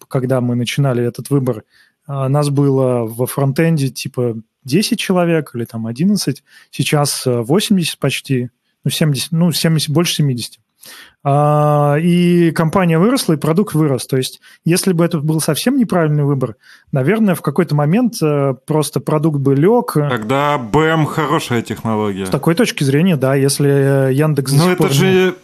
когда мы начинали этот выбор, а, нас было во фронтенде типа 10 человек или там 11, сейчас а, 80 почти, ну 70, ну 70, больше 70. А, И компания выросла, и продукт вырос. То есть, если бы это был совсем неправильный выбор, наверное, в какой-то момент э, просто продукт бы лег. Тогда БМ хорошая технология. С такой точки зрения, да, если э, Яндекс... Ну это не- же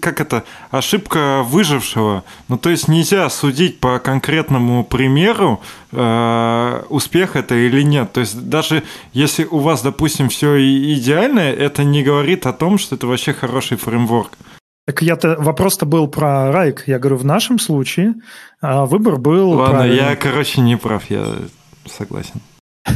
как это, ошибка выжившего. Ну, то есть нельзя судить по конкретному примеру, э, успех это или нет. То есть даже если у вас, допустим, все идеально, это не говорит о том, что это вообще хороший фреймворк. Так я-то вопрос-то был про Райк. Я говорю, в нашем случае а выбор был. Ладно, правильный. я, короче, не прав, я согласен. <laughs>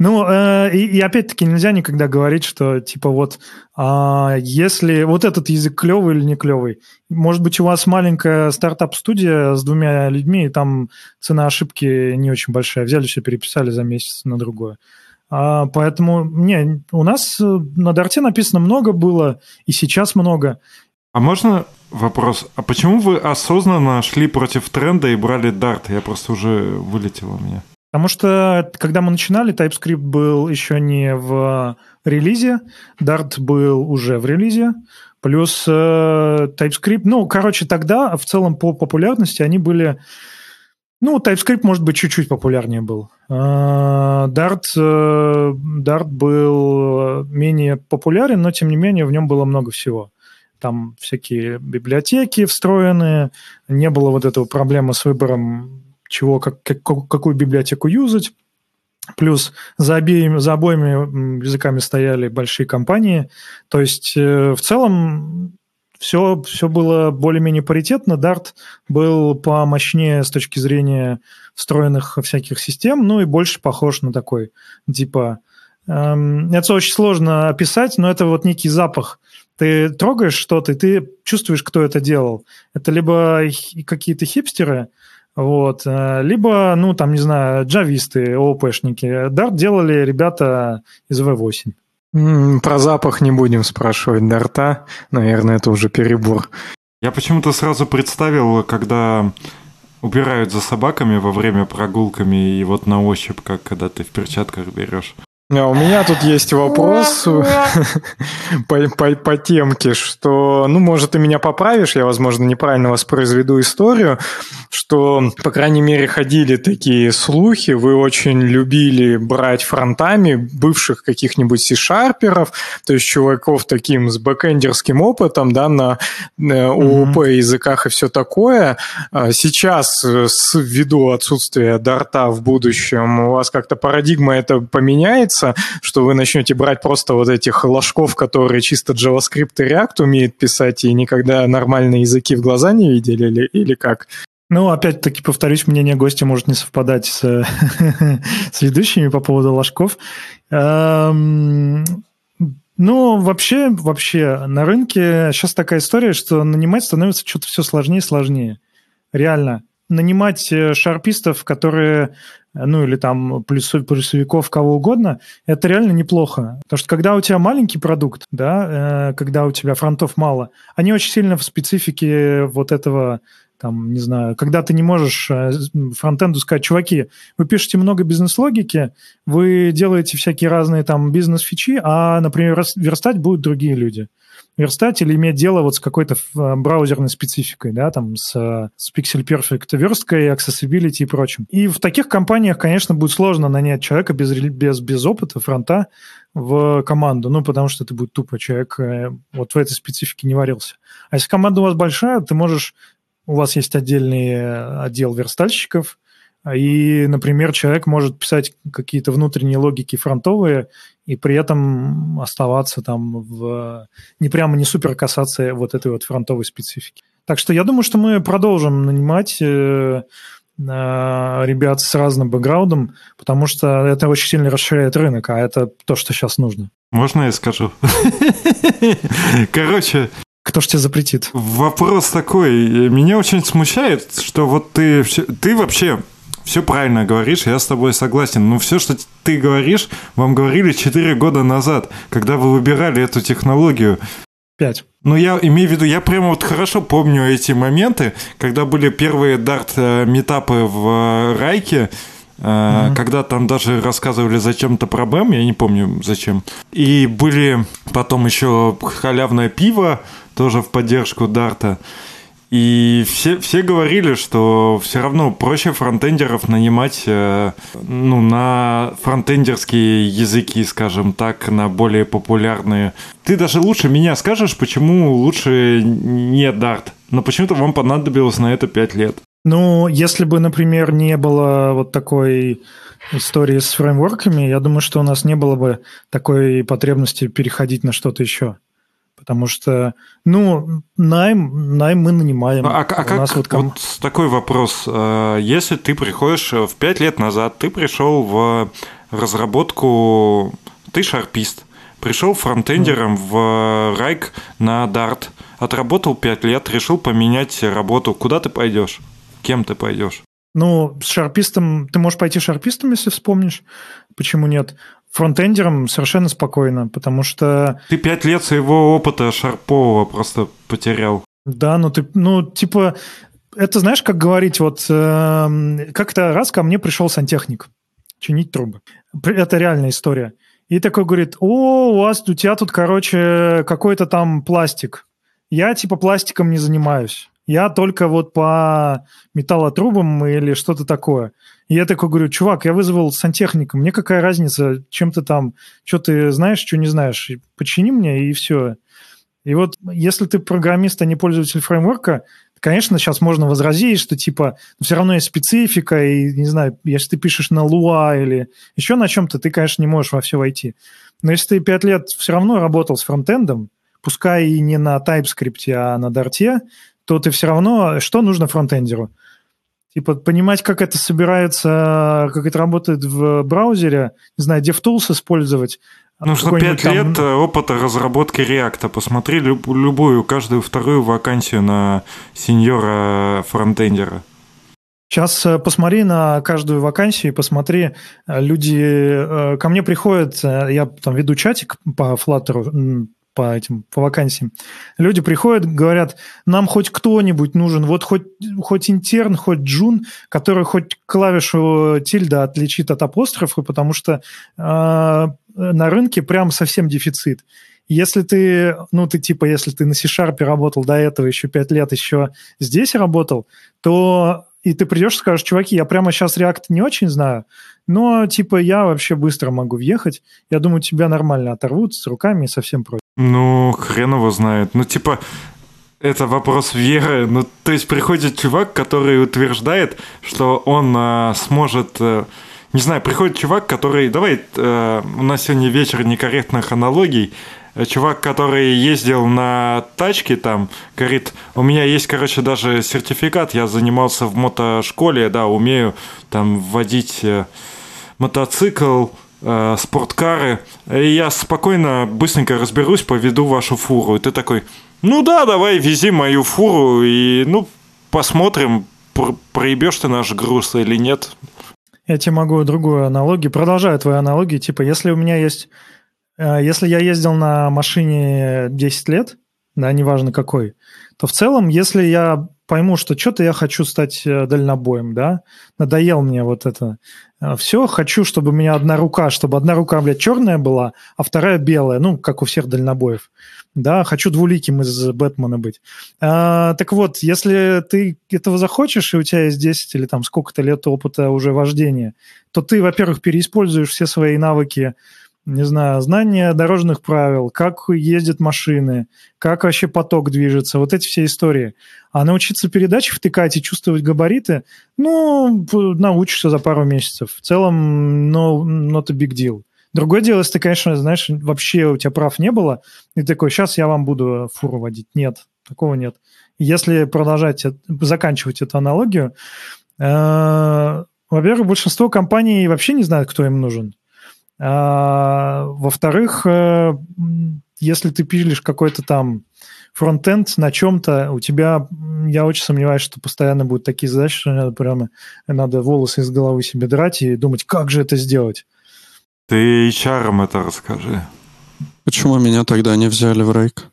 Ну, э, и, и опять-таки нельзя никогда говорить, что типа вот а если вот этот язык клевый или не клевый. Может быть, у вас маленькая стартап-студия с двумя людьми, и там цена ошибки не очень большая. Взяли все, переписали за месяц на другое. А, поэтому, не, у нас э, на Дарте написано много было, и сейчас много. А можно вопрос? А почему вы осознанно шли против тренда и брали Dart? Я просто уже вылетел у меня. Потому что, когда мы начинали, TypeScript был еще не в релизе, Dart был уже в релизе, плюс э, TypeScript, ну, короче, тогда в целом по популярности они были, ну, TypeScript, может быть, чуть-чуть популярнее был. Э, Dart, э, Dart был менее популярен, но, тем не менее, в нем было много всего там всякие библиотеки встроенные, не было вот этого проблемы с выбором чего, как, как, какую библиотеку юзать. Плюс за, обеими, за обоими языками стояли большие компании. То есть э, в целом все, все было более-менее паритетно. Dart был помощнее с точки зрения встроенных всяких систем, ну и больше похож на такой, типа... Эм, это очень сложно описать, но это вот некий запах. Ты трогаешь что-то, и ты чувствуешь, кто это делал. Это либо какие-то хипстеры, вот. Э, либо, ну, там, не знаю, джависты, ООПшники. Dart делали ребята из V8. Про запах не будем спрашивать Дарта. Наверное, это уже перебор. Я почему-то сразу представил, когда убирают за собаками во время прогулками и вот на ощупь, как когда ты в перчатках берешь. А у меня тут есть вопрос <laughs> по, по, по темке, что, ну, может, ты меня поправишь, я, возможно, неправильно воспроизведу историю, что, по крайней мере, ходили такие слухи, вы очень любили брать фронтами бывших каких-нибудь C-шарперов, то есть чуваков таким с бэкэндерским опытом, да, на ООП mm-hmm. языках и все такое. А сейчас, э, с ввиду отсутствия дарта в будущем, у вас как-то парадигма это поменяется, случится, что вы начнете брать просто вот этих ложков, которые чисто JavaScript и React умеют писать и никогда нормальные языки в глаза не видели или, или как? Ну, опять-таки, повторюсь, мнение гостя может не совпадать с, <laughs> с ведущими по поводу ложков. Эм, ну, вообще, вообще, на рынке сейчас такая история, что нанимать становится что-то все сложнее и сложнее. Реально. Нанимать э, шарпистов, которые ну или там плюсов, плюсовиков, кого угодно, это реально неплохо. Потому что когда у тебя маленький продукт, да, э, когда у тебя фронтов мало, они очень сильно в специфике вот этого там, не знаю, когда ты не можешь э, фронтенду сказать, чуваки, вы пишете много бизнес-логики, вы делаете всякие разные там бизнес-фичи, а, например, верстать будут другие люди верстать или иметь дело вот с какой-то э, браузерной спецификой, да, там с, с Pixel Perfect версткой, accessibility и прочим. И в таких компаниях, конечно, будет сложно нанять человека без, без, без опыта фронта в команду, ну, потому что это будет тупо, человек э, вот в этой специфике не варился. А если команда у вас большая, ты можешь, у вас есть отдельный э, отдел верстальщиков, и, например, человек может писать какие-то внутренние логики фронтовые и при этом оставаться там в... не прямо не супер касаться вот этой вот фронтовой специфики. Так что я думаю, что мы продолжим нанимать э, э, ребят с разным бэкграундом, потому что это очень сильно расширяет рынок, а это то, что сейчас нужно. Можно я скажу? <laughs> Короче, кто ж тебе запретит? Вопрос такой. Меня очень смущает, что вот ты, ты вообще все правильно говоришь, я с тобой согласен. Но все, что ты говоришь, вам говорили 4 года назад, когда вы выбирали эту технологию. Пять. Ну, я имею в виду, я прямо вот хорошо помню эти моменты, когда были первые дарт-метапы э, в э, Райке, Mm-hmm. Когда там даже рассказывали зачем-то про БЭМ, я не помню зачем. И были потом еще халявное пиво, тоже в поддержку Дарта. И все, все говорили, что все равно проще фронтендеров нанимать э, ну, на фронтендерские языки, скажем так, на более популярные. Ты даже лучше меня скажешь, почему лучше не Dart. Но почему-то вам понадобилось на это 5 лет. Ну, если бы, например, не было вот такой истории с фреймворками, я думаю, что у нас не было бы такой потребности переходить на что-то еще. Потому что, ну, найм, найм мы нанимаем. А, а, как, нас вот, ком... вот такой вопрос. А, если ты приходишь в пять лет назад, ты пришел в разработку, ты шарпист, пришел фронтендером mm. в Райк на Dart, отработал пять лет, решил поменять работу. Куда ты пойдешь? Кем ты пойдешь? Ну, с шарпистом, ты можешь пойти шарпистом, если вспомнишь. Почему нет? фронтендером совершенно спокойно, потому что... Ты пять лет своего опыта шарпового просто потерял. Да, ну ты, ну, типа, это знаешь, как говорить, вот э, как-то раз ко мне пришел сантехник чинить трубы. Это реальная история. И такой говорит, о, у вас, у тебя тут, короче, какой-то там пластик. Я, типа, пластиком не занимаюсь. Я только вот по металлотрубам или что-то такое. И я такой говорю, чувак, я вызвал сантехника, мне какая разница, чем ты там, что ты знаешь, что не знаешь, почини мне, и все. И вот если ты программист, а не пользователь фреймворка, конечно, сейчас можно возразить, что типа ну, все равно есть специфика, и, не знаю, если ты пишешь на Lua или еще на чем-то, ты, конечно, не можешь во все войти. Но если ты пять лет все равно работал с фронтендом, пускай и не на TypeScript, а на Dart, то ты все равно... Что нужно фронтендеру? Типа понимать, как это собирается, как это работает в браузере, не знаю, DevTools использовать. Нужно пять там... лет э, опыта разработки React. Посмотри люб, любую, каждую вторую вакансию на сеньора фронтендера. Сейчас э, посмотри на каждую вакансию, посмотри, э, люди ко мне приходят, я там веду чатик по Flutter, по этим по вакансиям. Люди приходят, говорят, нам хоть кто-нибудь нужен, вот хоть, хоть интерн, хоть джун, который хоть клавишу тильда отличит от апострофа, потому что э, на рынке прям совсем дефицит. Если ты, ну, ты типа, если ты на C-Sharp работал до этого еще пять лет, еще здесь работал, то и ты придешь и скажешь, чуваки, я прямо сейчас React не очень знаю, но, типа, я вообще быстро могу въехать. Я думаю, тебя нормально оторвут с руками и совсем прочее. Ну, хрен его знает. Ну, типа, это вопрос веры. Ну, то есть приходит чувак, который утверждает, что он а, сможет... А, не знаю, приходит чувак, который... Давай, а, у нас сегодня вечер некорректных аналогий. Чувак, который ездил на тачке там, говорит, у меня есть, короче, даже сертификат, я занимался в мотошколе, да, умею там водить э, мотоцикл, э, спорткары, и я спокойно, быстренько разберусь, поведу вашу фуру. И ты такой, ну да, давай, вези мою фуру, и ну, посмотрим, проебешь ты наш груз или нет. Я тебе могу другую аналогию, продолжаю твою аналогию, типа, если у меня есть, э, если я ездил на машине 10 лет, да, неважно какой, то в целом, если я пойму, что что-то я хочу стать э, дальнобоем, да, надоел мне вот это э, все, хочу, чтобы у меня одна рука, чтобы одна рука, блядь, черная была, а вторая белая, ну, как у всех дальнобоев, да, хочу двуликим из Бэтмена быть. А, так вот, если ты этого захочешь, и у тебя есть 10 или там сколько-то лет опыта уже вождения, то ты, во-первых, переиспользуешь все свои навыки не знаю, знание дорожных правил, как ездят машины, как вообще поток движется, вот эти все истории. А научиться передачи втыкать и чувствовать габариты, ну, научишься за пару месяцев. В целом, no, not a big deal. Другое дело, если ты, конечно, знаешь, вообще у тебя прав не было, и такой, сейчас я вам буду фуру водить. Нет, такого нет. Если продолжать, заканчивать эту аналогию, э, во-первых, большинство компаний вообще не знают, кто им нужен. А, во-вторых, э, если ты пилишь какой-то там фронтенд на чем-то, у тебя, я очень сомневаюсь, что постоянно будут такие задачи, что надо прямо, надо волосы из головы себе драть и думать, как же это сделать. Ты HR это расскажи. Почему меня тогда не взяли в рейк?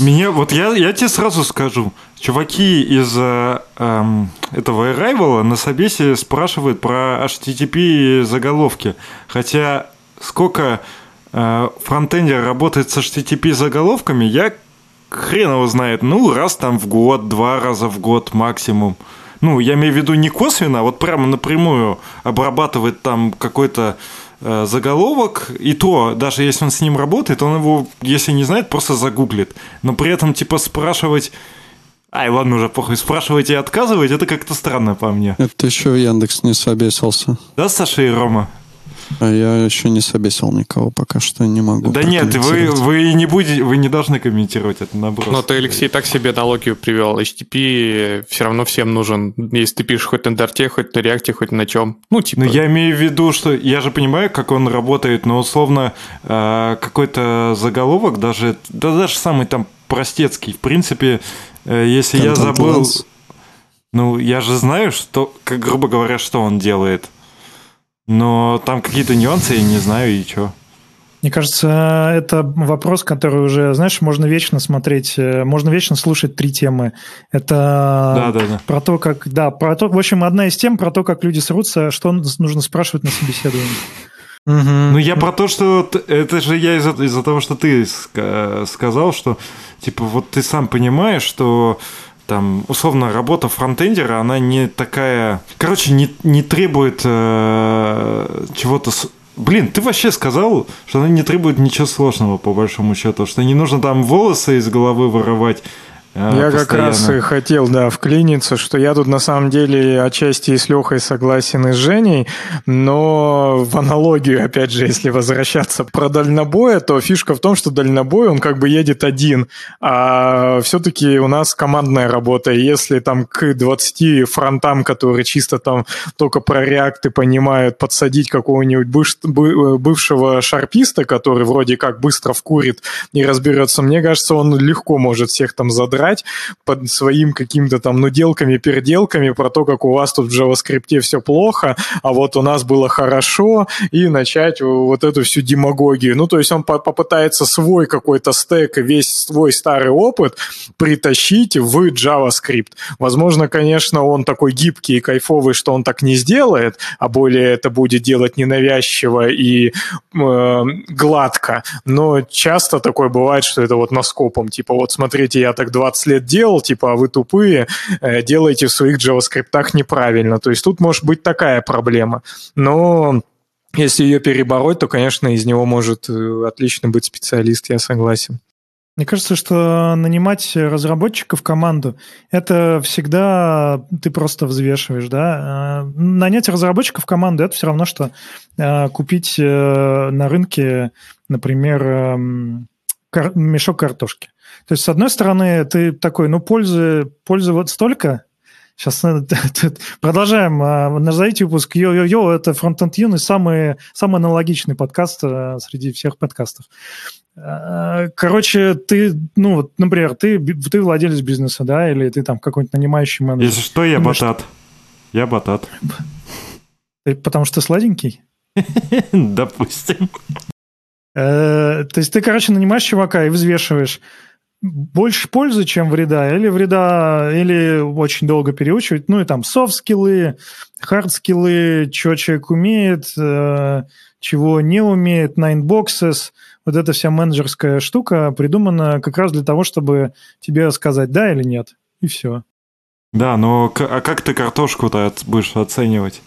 Меня, вот я, я тебе сразу скажу, чуваки из э, эм, этого Arrival на собесе спрашивают про HTTP заголовки. Хотя сколько э, фронтендер работает с HTTP заголовками, я хрен его знает, ну, раз там в год, два раза в год максимум. Ну, я имею в виду не косвенно, а вот прямо напрямую обрабатывает там какой-то э, заголовок, и то, даже если он с ним работает, он его, если не знает, просто загуглит. Но при этом, типа, спрашивать... Ай, ладно уже, похуй, спрашивать и отказывать, это как-то странно по мне. Это еще Яндекс не собесился. Да, Саша и Рома? А я еще не собесил никого, пока что не могу. Да нет, вы, вы не будете, вы не должны комментировать это наброс. Но ты, Алексей, так себе аналогию привел. HTTP все равно всем нужен, если ты пишешь хоть на Дарте, хоть на Реакте, хоть на чем. Ну, типа... Ну, я имею в виду, что я же понимаю, как он работает, но условно э, какой-то заголовок, даже, да даже самый там простецкий, в принципе, э, если я забыл... Ну, я же знаю, что, как грубо говоря, что он делает. Но там какие-то нюансы, я не знаю, и что. Мне кажется, это вопрос, который уже, знаешь, можно вечно смотреть, э, можно вечно слушать три темы. Это да, да, да. про то, как... Да, про то... В общем, одна из тем про то, как люди срутся, что нужно спрашивать на собеседовании. Угу. Ну, я про то, что это же я из-за из того, что ты сказал, что, типа, вот ты сам понимаешь, что там, условно, работа фронтендера, она не такая... Короче, не, не требует э, чего-то... Блин, ты вообще сказал, что она не требует ничего сложного, по большому счету, что не нужно там волосы из головы вырывать, я постоянно. как раз и хотел, да, вклиниться, что я тут на самом деле отчасти и с Лехой согласен и с Женей, но в аналогию, опять же, если возвращаться про дальнобоя, то фишка в том, что дальнобой, он как бы едет один, а все-таки у нас командная работа, и если там к 20 фронтам, которые чисто там только про реакты понимают, подсадить какого-нибудь бывшего шарписта, который вроде как быстро вкурит и разберется, мне кажется, он легко может всех там задрать, играть под своим каким-то там нуделками, переделками про то, как у вас тут в JavaScript все плохо, а вот у нас было хорошо, и начать вот эту всю демагогию. Ну, то есть он попытается свой какой-то стек, весь свой старый опыт притащить в JavaScript. Возможно, конечно, он такой гибкий и кайфовый, что он так не сделает, а более это будет делать ненавязчиво и э, гладко. Но часто такое бывает, что это вот наскопом, типа вот смотрите, я так 20 20 лет делал, типа, а вы тупые, э, делаете в своих JavaScript неправильно. То есть тут может быть такая проблема. Но если ее перебороть, то, конечно, из него может э, отлично быть специалист, я согласен. Мне кажется, что нанимать разработчика в команду – это всегда ты просто взвешиваешь, да. Э, нанять разработчика в команду – это все равно, что купить на рынке, например, эм, мешок картошки. То есть, с одной стороны, ты такой, ну, пользы, пользы вот столько, Сейчас <laughs> продолжаем. А, назовите выпуск Йо-Йо-Йо. Это Frontend Юный, самый, самый аналогичный подкаст а, среди всех подкастов. А, короче, ты, ну, вот, например, ты, ты владелец бизнеса, да, или ты там какой-нибудь нанимающий менеджер. Если что, я Думаешь, батат. Я батат. Потому что сладенький? <laughs> Допустим. Э, то есть ты, короче, нанимаешь чувака и взвешиваешь, больше пользы, чем вреда, или вреда, или очень долго переучивать, ну и там софт-скиллы, хард-скиллы, что человек умеет, э, чего не умеет, nine boxes, вот эта вся менеджерская штука придумана как раз для того, чтобы тебе сказать да или нет, и все. Да, но а как ты картошку-то будешь оценивать?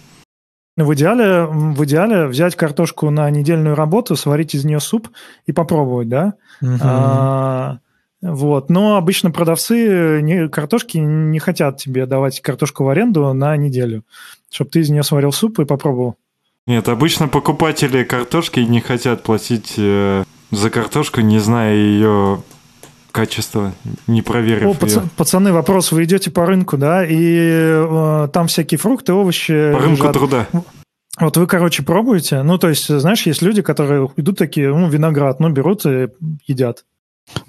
В идеале, в идеале взять картошку на недельную работу, сварить из нее суп и попробовать, да? Угу. А, вот. Но обычно продавцы не, картошки не хотят тебе давать картошку в аренду на неделю, чтобы ты из нее сварил суп и попробовал. Нет, обычно покупатели картошки не хотят платить э, за картошку, не зная ее качества, не проверив О, ее. Пацаны, вопрос. Вы идете по рынку, да, и э, там всякие фрукты, овощи... По рынку лежат. труда. Вот вы, короче, пробуете. Ну, то есть, знаешь, есть люди, которые идут такие, ну, виноград, ну, берут и едят.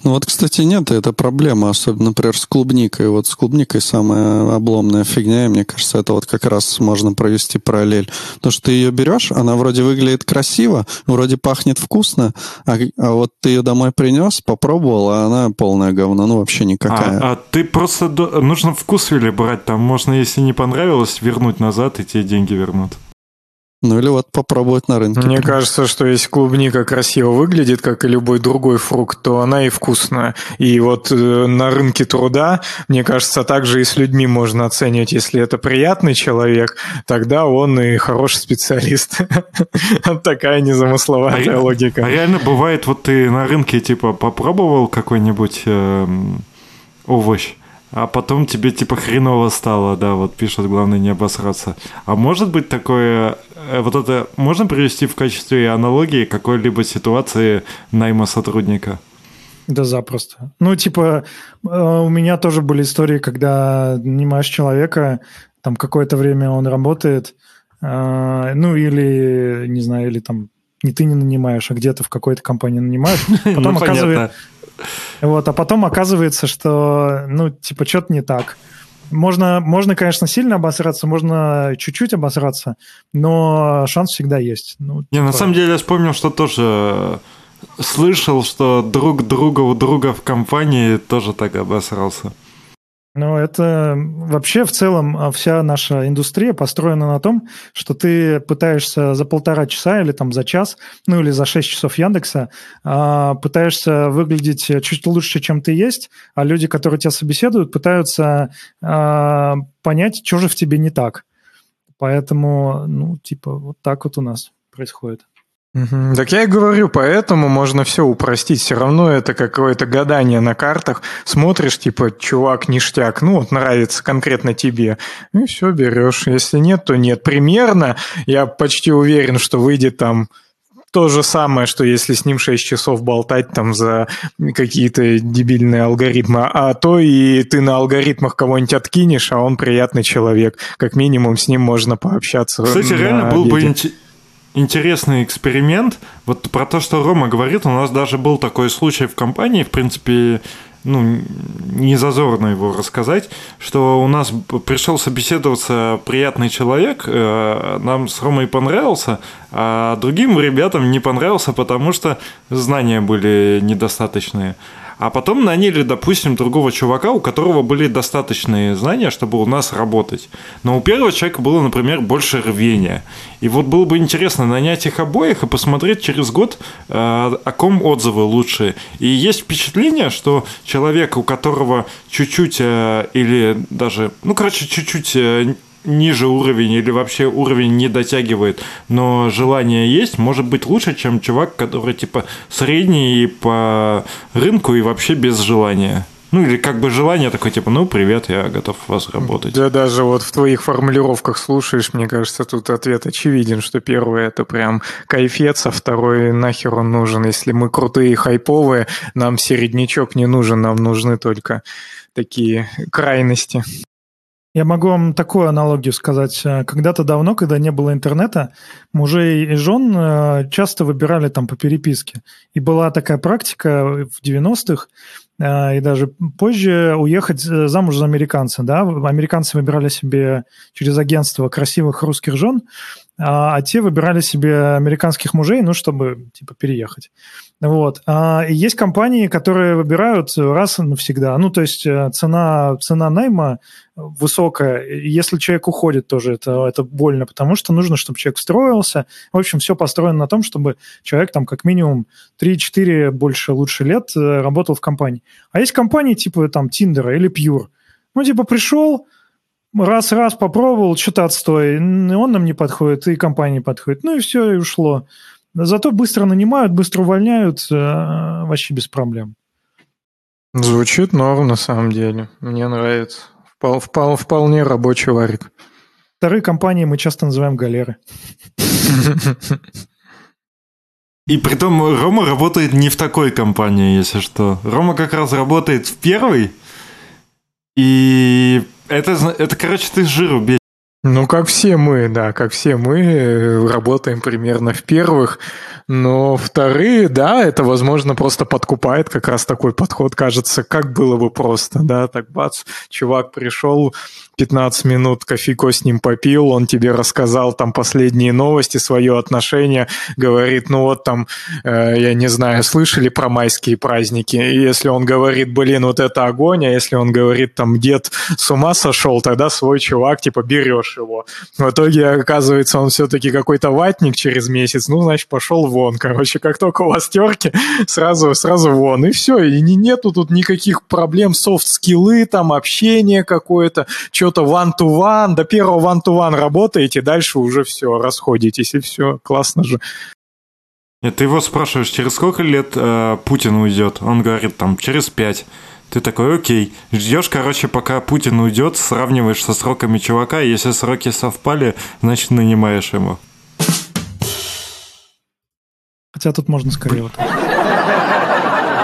Ну вот, кстати, нет, это проблема, особенно, например, с клубникой. Вот с клубникой самая обломная фигня, и мне кажется, это вот как раз можно провести параллель. Потому что ты ее берешь, она вроде выглядит красиво, вроде пахнет вкусно, а, а вот ты ее домой принес, попробовал, а она полное говно, ну вообще никакая. А, а ты просто... Нужно вкус или брать, там можно, если не понравилось, вернуть назад, и тебе деньги вернут. Ну или вот попробовать на рынке. Мне кажется, что если клубника красиво выглядит, как и любой другой фрукт, то она и вкусная. И вот э, на рынке труда, мне кажется, также и с людьми можно оценивать. Если это приятный человек, тогда он и хороший специалист. <laughs> Такая незамысловатая А логика. А реально бывает, вот ты на рынке типа попробовал какой-нибудь эм, овощ, а потом тебе типа хреново стало, да, вот пишут, главное не обосраться. А может быть такое, э, вот это можно привести в качестве аналогии какой-либо ситуации найма сотрудника? Да запросто. Ну, типа, э, у меня тоже были истории, когда нанимаешь человека, там какое-то время он работает, э, ну, или, не знаю, или там не ты не нанимаешь, а где-то в какой-то компании нанимаешь, <laughs> потом Ну, оказывается... Вот, а потом оказывается, что, ну, типа, что-то не так. Можно, можно, конечно, сильно обосраться, можно чуть-чуть обосраться, но шанс всегда есть. Ну, Не, на типа, самом деле я вспомнил, что тоже э, слышал, что друг друга у друга в компании тоже так обосрался. Ну, это вообще в целом а, вся наша индустрия построена на том, что ты пытаешься за полтора часа или там за час, ну или за шесть часов Яндекса, а, пытаешься выглядеть чуть лучше, чем ты есть, а люди, которые тебя собеседуют, пытаются а, понять, что же в тебе не так. Поэтому, ну, типа, вот так вот у нас происходит. Так я и говорю, поэтому можно все упростить. Все равно это какое-то гадание на картах. Смотришь, типа, чувак, ништяк, ну вот нравится конкретно тебе. И все, берешь. Если нет, то нет. Примерно, я почти уверен, что выйдет там то же самое, что если с ним 6 часов болтать там за какие-то дебильные алгоритмы, а то и ты на алгоритмах кого-нибудь откинешь, а он приятный человек. Как минимум с ним можно пообщаться. Кстати, реально был бы обеде. Инте- интересный эксперимент. Вот про то, что Рома говорит, у нас даже был такой случай в компании, в принципе, ну, не зазорно его рассказать, что у нас пришел собеседоваться приятный человек, э, нам с Ромой понравился, а другим ребятам не понравился, потому что знания были недостаточные. А потом наняли, допустим, другого чувака, у которого были достаточные знания, чтобы у нас работать. Но у первого человека было, например, больше рвения. И вот было бы интересно нанять их обоих и посмотреть через год, э, о ком отзывы лучшие. И есть впечатление, что человек, у которого чуть-чуть э, или даже, ну, короче, чуть-чуть э, ниже уровень или вообще уровень не дотягивает, но желание есть, может быть лучше, чем чувак, который типа средний по рынку и вообще без желания. Ну или как бы желание такое, типа, ну привет, я готов вас работать. Да даже вот в твоих формулировках слушаешь, мне кажется, тут ответ очевиден, что первый это прям кайфец, а второй нахер он нужен. Если мы крутые хайповые, нам середнячок не нужен, нам нужны только такие крайности. Я могу вам такую аналогию сказать. Э, Когда-то давно, когда не было интернета, мужей и жен э, часто выбирали там по переписке. И была такая практика в 90-х, э, и даже позже уехать замуж за американца. Да? Американцы выбирали себе через агентство красивых русских жен, а а те выбирали себе американских мужей, ну, чтобы, типа, переехать. Вот. А, есть компании, которые выбирают раз и навсегда. Ну, то есть э, цена, цена найма высокая. Если человек уходит тоже, это, это больно, потому что нужно, чтобы человек встроился. В общем, все построено на том, чтобы человек там как минимум 3-4 больше лучше лет э, работал в компании. А есть компании типа там Тиндера или Pure. Ну, типа пришел, раз-раз попробовал, что-то отстой, он нам не подходит, и компания подходит. Ну и все, и ушло. Зато быстро нанимают, быстро увольняют, э, вообще без проблем. Звучит норм на самом деле. Мне нравится. Впол- впол- вполне рабочий варик. Вторые компании мы часто называем галеры. И притом Рома работает не в такой компании, если что. Рома как раз работает в первой, и это, это короче, ты жиру бесишь. Ну, как все мы, да, как все мы э, работаем примерно в первых, но вторые, да, это, возможно, просто подкупает как раз такой подход, кажется, как было бы просто, да, так бац, чувак пришел, 15 минут кофейко с ним попил, он тебе рассказал там последние новости, свое отношение, говорит, ну вот там, э, я не знаю, слышали про майские праздники, и если он говорит, блин, вот это огонь, а если он говорит, там, дед с ума сошел, тогда свой чувак, типа, берешь. его. В итоге, оказывается, он все-таки какой-то ватник через месяц, ну, значит, пошел вон. Короче, как только у вас терки, сразу, сразу вон. И все, и нету тут никаких проблем, софт-скиллы, там, общение какое-то, что-то one-to-one. До первого one-to-one работаете, дальше уже все, расходитесь, и все, классно же. Нет, ты его спрашиваешь, через сколько лет э, Путин уйдет? Он говорит, там, через пять. Ты такой, окей. Ждешь, короче, пока Путин уйдет, сравниваешь со сроками чувака, если сроки совпали, значит, нанимаешь его. Хотя тут можно скорее вот.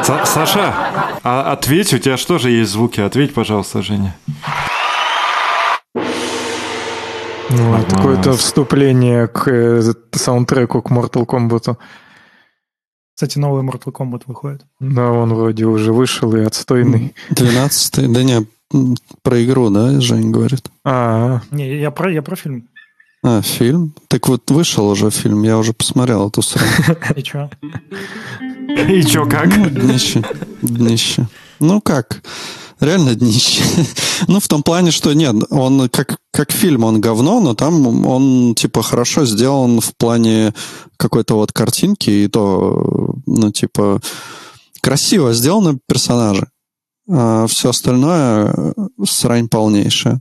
Са- Саша, а ответь, у тебя что же есть звуки? Ответь, пожалуйста, Женя. Ну, это какое-то вступление к э, саундтреку к Mortal Kombat. Кстати, новый Mortal Kombat выходит. Да, он вроде уже вышел и отстойный. 12 Да не, про игру, да, Жень говорит? А, Не, я про, я про фильм. А, фильм? Так вот, вышел уже фильм, я уже посмотрел эту сраку. И чё? И чё, как? Ну, днище. Днище. Ну как? Реально днище. <laughs> ну, в том плане, что нет, он как, как фильм, он говно, но там он, типа, хорошо сделан в плане какой-то вот картинки, и то, ну, типа, красиво сделаны персонажи. А все остальное э, срань полнейшая.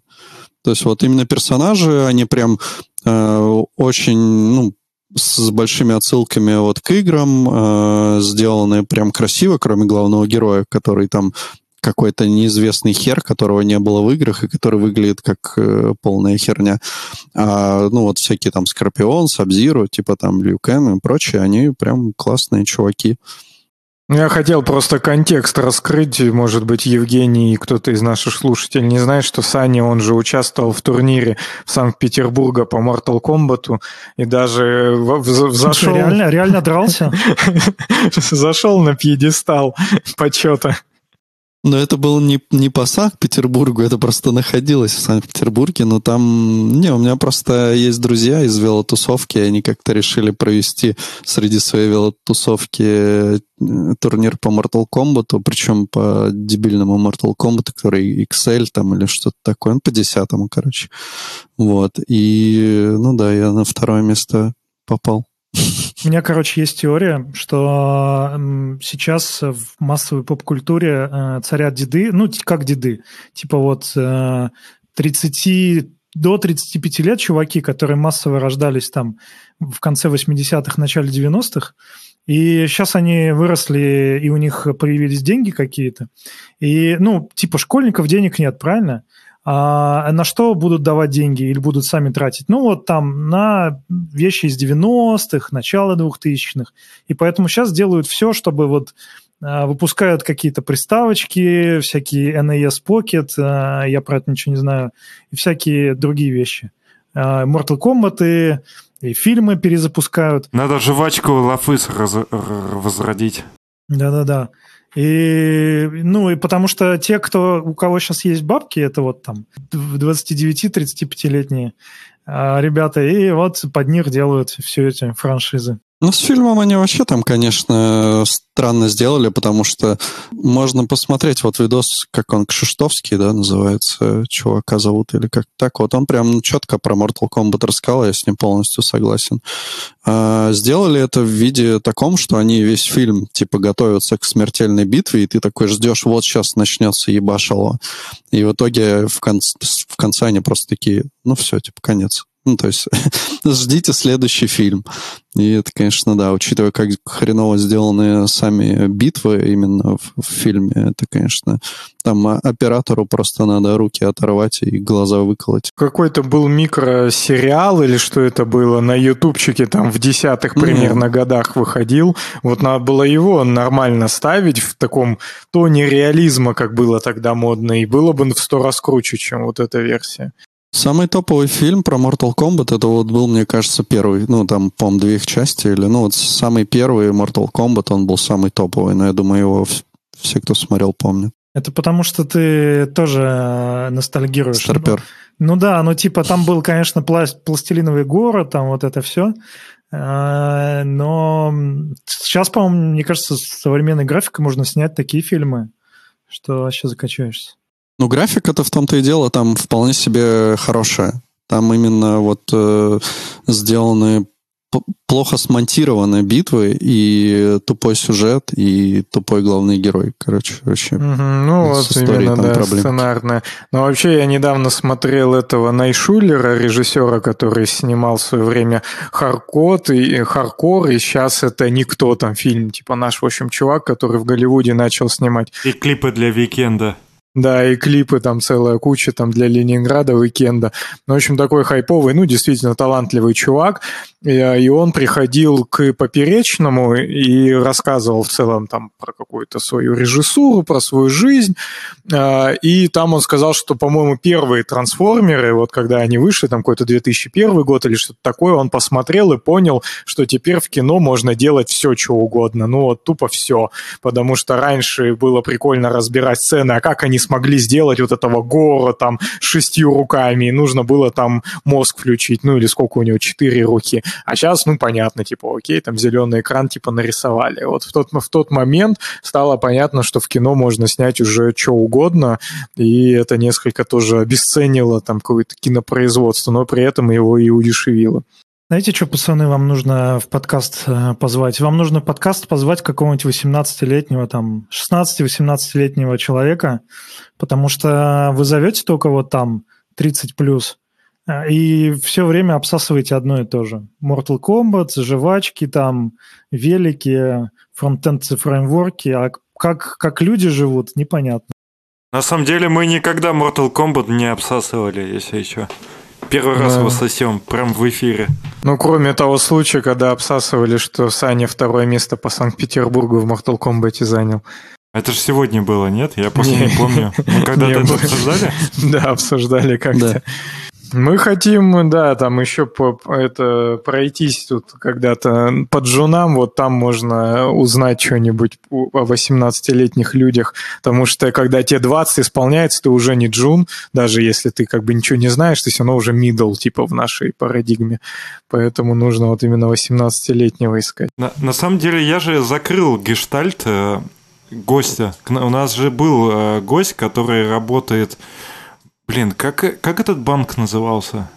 То есть вот именно персонажи, они прям э, очень, ну, с большими отсылками вот к играм, э, сделаны прям красиво, кроме главного героя, который там какой-то неизвестный хер, которого не было в играх и который выглядит как э, полная херня. А, ну вот всякие там Скорпион, Сабзиру, типа там Лью Кэн и прочие, они прям классные чуваки. Ну, Я хотел просто контекст раскрыть. Может быть, Евгений и кто-то из наших слушателей не знает, что Саня, он же участвовал в турнире в Санкт-Петербурга по Mortal Kombat и даже в- в- зашел, реально, реально дрался? <laughs> зашел на пьедестал <laughs> почета. Но это было не, не по Санкт-Петербургу, это просто находилось в Санкт-Петербурге, но там... Не, у меня просто есть друзья из велотусовки, и они как-то решили провести среди своей велотусовки э, турнир по Mortal Kombat, причем по дебильному Mortal Kombat, который XL там или что-то такое, он по десятому, короче. Вот, и, ну да, я на второе место попал. У меня, короче, есть теория, что сейчас в массовой поп-культуре э, царят деды, ну, как деды, типа вот э, 30 до 35 лет чуваки, которые массово рождались там в конце 80-х, начале 90-х, и сейчас они выросли, и у них появились деньги какие-то. И, ну, типа школьников денег нет, правильно? А на что будут давать деньги или будут сами тратить? Ну, вот там на вещи из 90-х, начала 2000-х. И поэтому сейчас делают все, чтобы вот а, выпускают какие-то приставочки, всякие NAS Pocket, а, я про это ничего не знаю, и всякие другие вещи. А, Mortal Kombat и фильмы перезапускают. Надо жвачку Лафыс раз- возродить. Да-да-да. И, ну, и потому что те, кто, у кого сейчас есть бабки, это вот там 29-35-летние а, ребята, и вот под них делают все эти франшизы. Ну, с фильмом они вообще там, конечно, странно сделали, потому что можно посмотреть вот видос, как он Кшиштовский, да, называется, чувака зовут, или как так. Вот он прям четко про Mortal Kombat рассказал, я с ним полностью согласен. А, сделали это в виде таком, что они весь фильм, типа, готовятся к смертельной битве, и ты такой ждешь, вот сейчас начнется ебашало. И в итоге в конце, в конце они просто такие, ну все, типа, конец. Ну, то есть <laughs> ждите следующий фильм. И это, конечно, да, учитывая, как хреново сделаны сами битвы именно в, в фильме, это, конечно, там оператору просто надо руки оторвать и глаза выколоть. Какой-то был микросериал или что это было на ютубчике там в десятых примерно годах выходил. Вот надо было его нормально ставить в таком тоне реализма, как было тогда модно, и было бы в сто раз круче, чем вот эта версия. Самый топовый фильм про Mortal Kombat, это вот был, мне кажется, первый, ну, там, по-моему, две их части, или, ну, вот самый первый Mortal Kombat, он был самый топовый, но я думаю, его все, кто смотрел, помнят. Это потому что ты тоже ностальгируешь. Старпер. Ну да, ну типа там был, конечно, пла- пластилиновый город, там вот это все. Но сейчас, по-моему, мне кажется, с современной графикой можно снять такие фильмы, что вообще закачаешься. Ну, графика-то в том-то и дело, там вполне себе хорошая. Там именно вот э, сделаны плохо смонтированные битвы и тупой сюжет и тупой главный герой. Короче, вообще. Угу, ну, вот именно, да, проблемки. сценарная. Но вообще я недавно смотрел этого Найшулера, режиссера, который снимал в свое время Харкот и Харкор, и сейчас это никто там фильм, типа наш, в общем, чувак, который в Голливуде начал снимать. И клипы для Викенда. Да, и клипы там целая куча там для Ленинграда, Уикенда. Ну, в общем, такой хайповый, ну, действительно талантливый чувак. И, и он приходил к Поперечному и рассказывал в целом там про какую-то свою режиссуру, про свою жизнь. А, и там он сказал, что, по-моему, первые трансформеры, вот когда они вышли, там какой-то 2001 год или что-то такое, он посмотрел и понял, что теперь в кино можно делать все, что угодно. Ну, вот тупо все. Потому что раньше было прикольно разбирать сцены, а как они смогли сделать вот этого гора там шестью руками, и нужно было там мозг включить, ну или сколько у него, четыре руки. А сейчас, ну, понятно, типа, окей, там зеленый экран, типа, нарисовали. Вот в тот, в тот момент стало понятно, что в кино можно снять уже что угодно, и это несколько тоже обесценило там какое-то кинопроизводство, но при этом его и удешевило. Знаете, что, пацаны, вам нужно в подкаст э, позвать? Вам нужно в подкаст позвать какого-нибудь 18-летнего, там, 16-18-летнего человека, потому что вы зовете только вот там 30 плюс, э, и все время обсасываете одно и то же. Mortal Kombat, жвачки, там, велики, фронтенд фреймворки, а как, как люди живут, непонятно. На самом деле мы никогда Mortal Kombat не обсасывали, если еще. Первый раз его сосем, прям в эфире. Ну, кроме того случая, когда обсасывали, что Саня второе место по Санкт-Петербургу в Mortal Kombat занял. Это же сегодня было, нет? Я просто не, не помню. Мы <laughs> когда-то это обсуждали? <laughs> Да, обсуждали как-то. Мы хотим, да, там еще по, это, пройтись тут когда-то по джунам, вот там можно узнать что-нибудь о 18-летних людях, потому что когда тебе 20 исполняется, ты уже не джун, даже если ты как бы ничего не знаешь, ты все равно уже middle, типа в нашей парадигме, поэтому нужно вот именно 18-летнего искать. На, на самом деле я же закрыл гештальт э, гостя. У нас же был э, гость, который работает Блин, как, как этот банк назывался?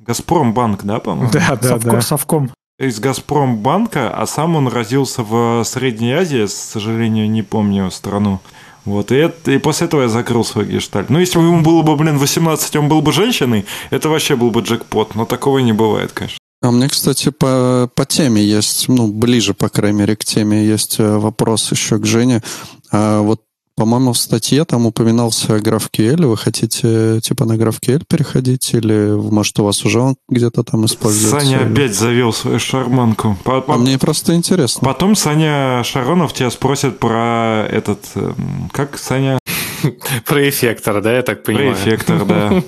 Газпромбанк, да, по-моему? Да, да, Совком, да. Совком. Из Газпромбанка, а сам он родился в Средней Азии, к сожалению, не помню страну. Вот, и, это, и после этого я закрыл свой гештальт. Ну, если бы ему было бы, блин, 18, он был бы женщиной, это вообще был бы джекпот, но такого не бывает, конечно. А мне, кстати, по, по теме есть, ну, ближе, по крайней мере, к теме есть э, вопрос еще к Жене. А вот по-моему, в статье там упоминался GraphQL. Вы хотите типа на GraphQL переходить или, может, у вас уже он где-то там используется? Саня или... опять завел свою шарманку. По, а мне просто интересно. Потом Саня Шаронов тебя спросит про этот... Эм, как Саня? Про эффектор, да, я так понимаю? Про эффектор, да.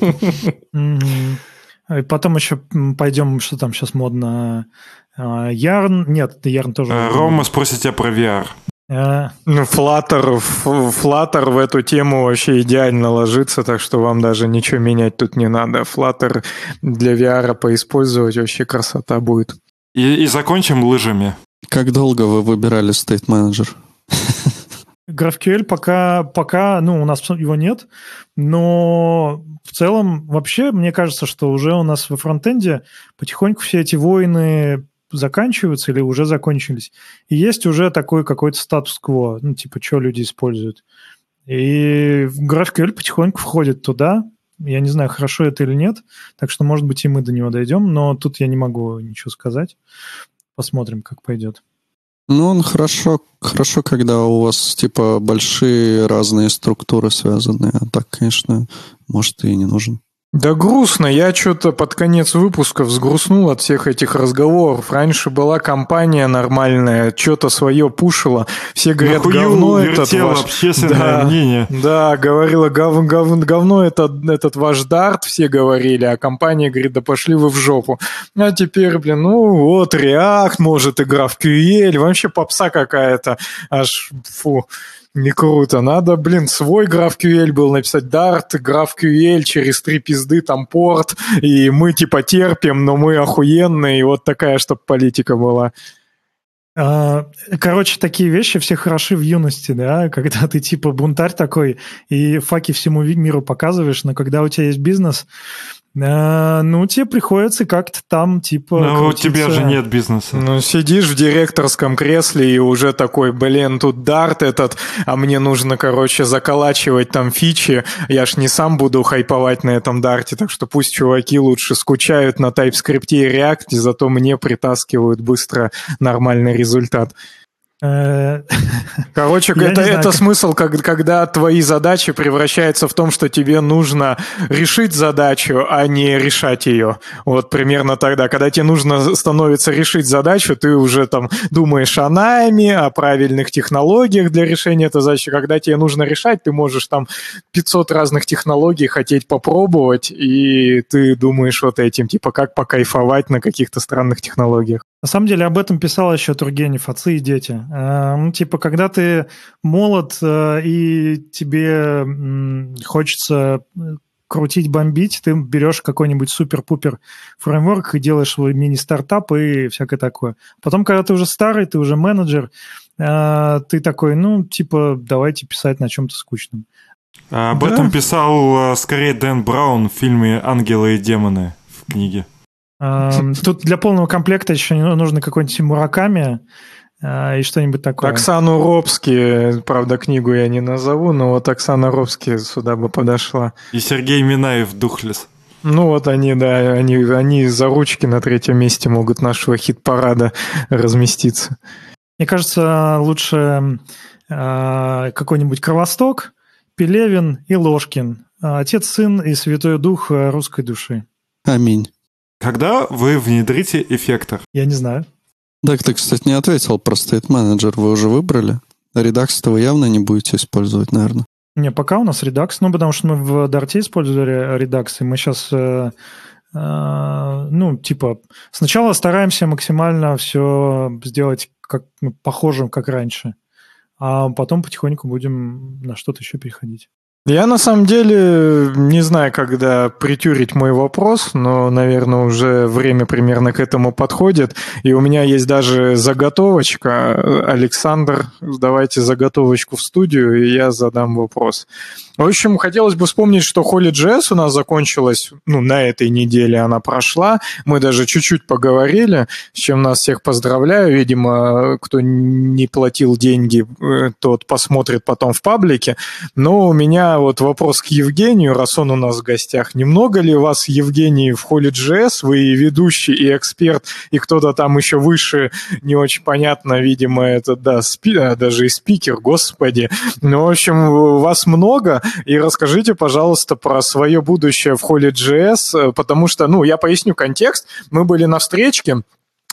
И потом еще пойдем, что там сейчас модно. Ярн, нет, Ярн тоже. Рома спросит тебя про VR. А... Ну, Flutter, Flutter в эту тему вообще идеально ложится, так что вам даже ничего менять тут не надо. Flutter для VR поиспользовать вообще красота будет. И, и закончим лыжами. Как долго вы выбирали State Manager? GraphQL пока, пока, ну, у нас его нет, но в целом вообще мне кажется, что уже у нас во фронтенде потихоньку все эти войны заканчиваются или уже закончились. И есть уже такой какой-то статус-кво, ну, типа, что люди используют. И GraphQL потихоньку входит туда. Я не знаю, хорошо это или нет, так что, может быть, и мы до него дойдем, но тут я не могу ничего сказать. Посмотрим, как пойдет. Ну, он хорошо, хорошо, когда у вас, типа, большие разные структуры связаны. А так, конечно, может, и не нужен. Да грустно. Я что-то под конец выпуска взгрустнул от всех этих разговоров. Раньше была компания нормальная, что-то свое пушила. Все говорят, Нахую говно этот ваш... общественное да, мнение. Да, говорила, гов, гов, говно этот, этот ваш дарт, все говорили, а компания говорит, да пошли вы в жопу. А теперь, блин, ну вот, React, может, игра в QL, вообще попса какая-то. Аж, фу не круто. Надо, блин, свой GraphQL был написать Dart, GraphQL, через три пизды там порт, и мы типа терпим, но мы охуенные, и вот такая, чтобы политика была. А, короче, такие вещи все хороши в юности, да, когда ты типа бунтарь такой и факи всему миру показываешь, но когда у тебя есть бизнес, Э, ну, тебе приходится как-то там, типа... Ну, у крутиться. тебя же нет бизнеса. Ну, сидишь в директорском кресле и уже такой, блин, тут дарт этот, а мне нужно, короче, заколачивать там фичи. Я ж не сам буду хайповать на этом дарте, так что пусть чуваки лучше скучают на TypeScript и React, зато мне притаскивают быстро нормальный результат. Э, <laughs> Короче, Я это, знаю, это как- смысл, как- когда твои задачи превращаются в том, что тебе нужно решить задачу, а не решать ее. Вот примерно тогда, когда тебе нужно становится решить задачу, ты уже там думаешь о найме, о правильных технологиях для решения этой задачи. Когда тебе нужно решать, ты можешь там 500 разных технологий хотеть попробовать, и ты думаешь вот этим, типа, как покайфовать на каких-то странных технологиях. На самом деле об этом писал еще Тургенев, отцы и дети. Ну, типа, когда ты молод э, и тебе хочется э, крутить, бомбить, ты берешь какой-нибудь супер-пупер фреймворк и делаешь свой мини-стартап и всякое такое. Потом, когда ты уже старый, ты уже менеджер, э, ты такой, ну, типа, давайте писать на чем-то скучном. А Об Да. этом писал скорее Дэн Браун в фильме «Ангелы и демоны» в книге. <laughs> Тут для полного комплекта еще нужно какой-нибудь Мураками э, и что-нибудь такое. Оксану Робски, правда, книгу я не назову, но вот Оксана Робски сюда бы подошла. И Сергей Минаев «Духлес». Ну вот они, да, они, они за ручки на третьем месте могут нашего хит-парада разместиться. Мне кажется, лучше э, какой-нибудь Кровосток, Пелевин и Ложкин. Отец, Сын и Святой Дух русской души. Аминь. Когда вы внедрите эффектор? Я не знаю. Так ты, кстати, не ответил про State Manager. Вы уже выбрали? Редакс-то вы явно не будете использовать, наверное. Не, пока у нас Redux, ну, потому что мы в Дарте использовали Redux, и мы сейчас, э, э, ну, типа, сначала стараемся максимально все сделать как, ну, похожим, как раньше, а потом потихоньку будем на что-то еще переходить. Я на самом деле не знаю, когда притюрить мой вопрос, но, наверное, уже время примерно к этому подходит. И у меня есть даже заготовочка. Александр, давайте заготовочку в студию, и я задам вопрос. В общем, хотелось бы вспомнить, что Holy.js у нас закончилась, ну, на этой неделе она прошла. Мы даже чуть-чуть поговорили, с чем нас всех поздравляю. Видимо, кто не платил деньги, э, тот посмотрит потом в паблике. Но у меня вот вопрос к Евгению, раз он у нас в гостях. Немного ли вас, Евгений, в Holy.js? Вы и ведущий, и эксперт, и кто-то там еще выше, не очень понятно, видимо, это, да, спи, а, даже и спикер, господи. Ну, в общем, вас много, и расскажите, пожалуйста, про свое будущее в Holy.js, э, потому что, ну, я поясню контекст. Мы были на встречке,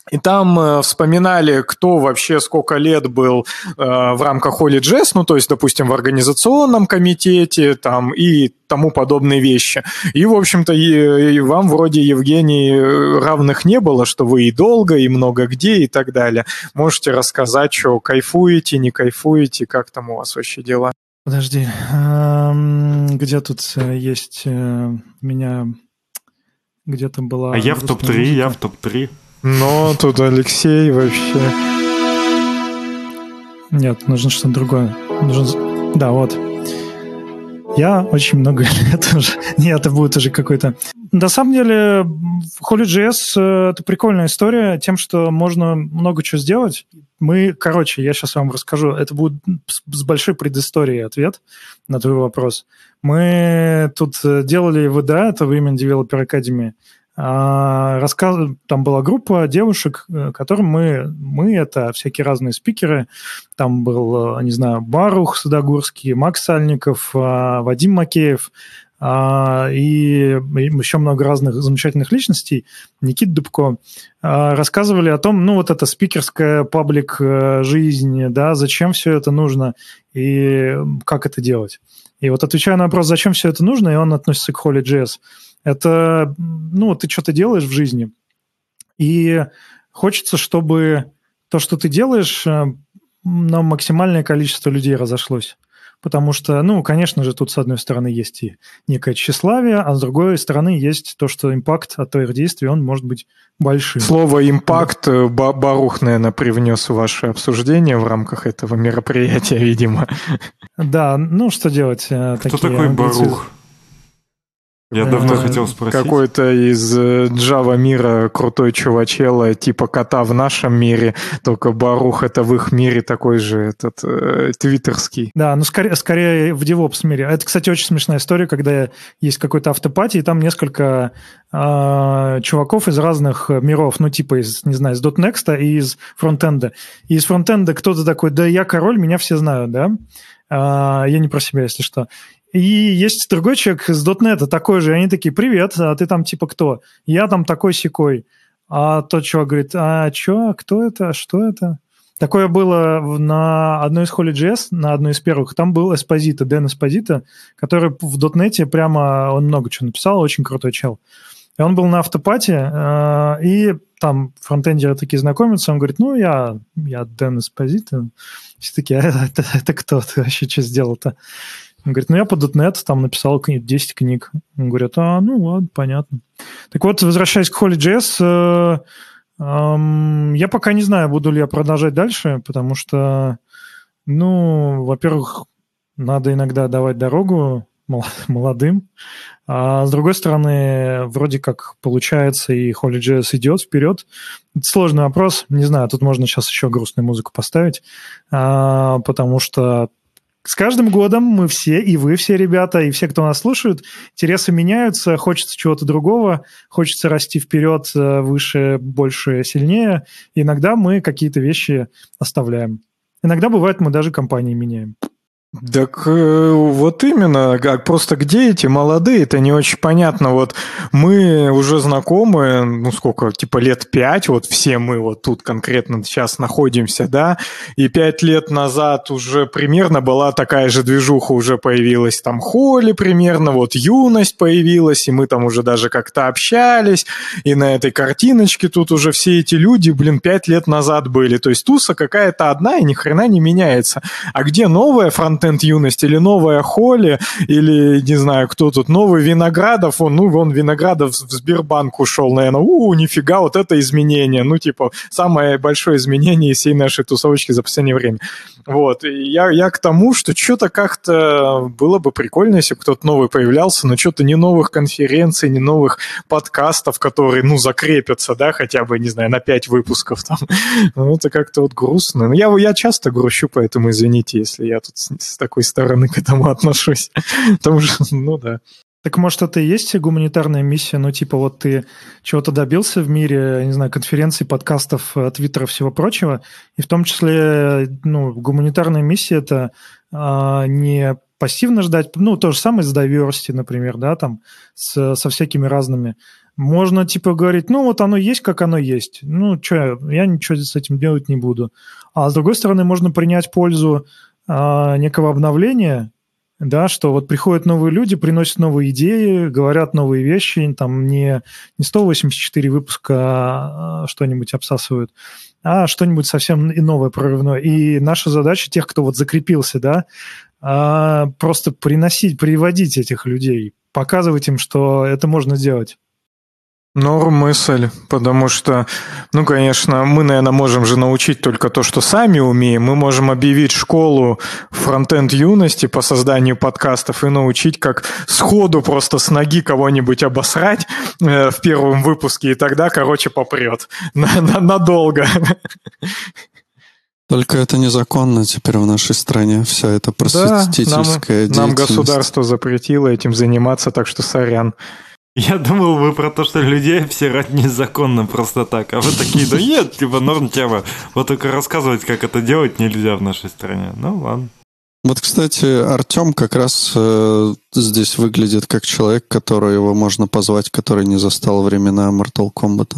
и там э, вспоминали, кто вообще сколько лет был э, в рамках Holy.js, ну, то есть, допустим, в организационном комитете там и тому подобные вещи. И, в общем-то, и, и вам вроде, Евгений, равных не было, что вы и долго, и много где, и так далее. Можете рассказать, что кайфуете, не кайфуете, как там у вас вообще дела? Подожди, где тут э, есть э, меня где-то была... А я в грустная топ-3, я в топ-3. Но тут Алексей вообще... Нет, нужно что-то другое. Нужен... Да, вот. Я очень много <laughs> лет уже... Нет, это будет уже какой-то... На самом деле, Holy.js э, — это прикольная история тем, что можно много чего сделать. Мы, короче, я сейчас вам расскажу. Это будет с большой предысторией ответ на твой вопрос. Мы тут э, делали ВДА, это Women Developer Academy, а, рассказ... Там была группа девушек, э, которым мы, мы это всякие разные спикеры. Там был, не знаю, Барух Садогурский, Макс Сальников, Вадим Макеев и еще много разных замечательных личностей. Никит Дубко а, рассказывали о том, ну вот эта спикерская паблик э, жизнь, да, зачем все это нужно и как это делать. И вот отвечая на вопрос, зачем все это нужно, и он относится к Holy.js, это, ну, ты что-то делаешь в жизни, и хочется, чтобы то, что ты делаешь, э, на максимальное количество людей разошлось. Потому что, ну, конечно же, тут с одной стороны есть и некое тщеславие, а с другой стороны есть то, что импакт от твоих действий, он может быть большим. Слово «импакт» э, Ба- Барух, наверное, привнес в ваше обсуждение в рамках этого мероприятия, видимо. Да, ну, что делать? э, Кто такие такой амбиции? Барух? Я давно хотел спросить. Какой-то из э, Java мира крутой чувачела, типа кота в нашем мире, только Барух это в их мире такой же этот э, твиттерский. Да, ну скорее, скорее в DevOps мире. Это, кстати, очень смешная история, когда есть какой-то автопати, и там несколько э, чуваков из разных миров, ну типа из, не знаю, из .next и из фронтенда. И из фронтенда кто-то такой, да я король, меня все знают, да? А, я не про себя, если что. И есть другой человек из .NET, такой же, и они такие, привет, а ты там типа кто? Я там такой-сякой. А тот чувак говорит, а что, кто это, что это? Такое было на одной из Holy.js, на одной из первых. Там был Эспозито, Дэн Эспозито, который в .NET прямо, он много чего написал, очень крутой чел. И он был на автопате, э, и там фронтендеры такие знакомятся, он говорит, ну, я, я Дэн Эспозито. Все такие, а это, это кто? Ты вообще что сделал-то? Он говорит, ну, я по .NET там написал кни- 10 книг. Он говорит, а, ну, ладно, понятно. Так вот, возвращаясь к Holy.js, э, эм, я пока не знаю, буду ли я продолжать дальше, потому что, ну, во-первых, надо иногда давать дорогу мол- <laughs> молодым, а с другой стороны, вроде как получается, и Holy.js идет вперед. Это сложный вопрос, не знаю, тут можно сейчас еще грустную музыку поставить, а, потому что с каждым годом мы все, и вы все, ребята, и все, кто нас слушают, интересы меняются, хочется чего-то другого, хочется расти вперед, э, выше, больше, сильнее. И иногда мы какие-то вещи оставляем. Иногда бывает, мы даже компании меняем. Так э, вот именно, как просто где эти молодые, это не очень понятно. Вот мы уже знакомы, ну сколько, типа лет пять, вот все мы вот тут конкретно сейчас находимся, да, и пять лет назад уже примерно была такая же движуха, уже появилась там Холли примерно, вот юность появилась, и мы там уже даже как-то общались, и на этой картиночке тут уже все эти люди, блин, пять лет назад были, то есть туса какая-то одна и ни хрена не меняется. А где новая фронтенд юность или новая Холли, или, не знаю, кто тут, новый Виноградов, он, ну, вон Виноградов в Сбербанк ушел, наверное, у, нифига, вот это изменение, ну, типа, самое большое изменение из всей нашей тусовочки за последнее время. Вот, и я, я к тому, что что-то как-то было бы прикольно, если кто-то новый появлялся, но что-то не новых конференций, не новых подкастов, которые, ну, закрепятся, да, хотя бы, не знаю, на пять выпусков там. <laughs> Ну, это как-то вот грустно. Но я, я часто грущу, поэтому извините, если я тут с, такой стороны к этому отношусь. <laughs> Потому что, ну да. Так может, это и есть гуманитарная миссия? Ну, типа, вот ты чего-то добился в мире, не знаю, конференций, подкастов, э, твиттера, всего прочего, и в том числе, ну, гуманитарная миссия – это а, не пассивно ждать, ну, то же самое с diversity, например, да, там, с, со всякими разными. Можно, типа, говорить, ну, вот оно есть, как оно есть. Ну, что, я ничего с этим делать не буду. А с другой стороны, можно принять пользу а, некого обновления, да, что вот приходят новые люди, приносят новые идеи, говорят новые вещи, там не, не 184 выпуска а, что-нибудь обсасывают, а что-нибудь совсем и новое, прорывное. И наша задача тех, кто вот закрепился, да, а, просто приносить, приводить этих людей, показывать им, что это можно делать. Норм мысль, потому что, ну, конечно, мы, наверное, можем же научить только то, что сами умеем. Мы можем объявить школу фронтенд юности по созданию подкастов и научить, как сходу просто с ноги кого-нибудь обосрать э, в первом выпуске, и тогда, короче, попрет. <laughs> На- на- Надолго. Только это незаконно теперь в нашей стране. Вся эта Да, просветительская нам, нам деятельность. государство запретило этим заниматься, так что сорян. Я думал, вы про то, что людей обсирать незаконно просто так. А вы такие, да нет, типа норм тема. Вот только рассказывать, как это делать, нельзя в нашей стране. Ну ладно. Вот, кстати, Артем как раз э, здесь выглядит как человек, которого его можно позвать, который не застал времена Mortal Kombat.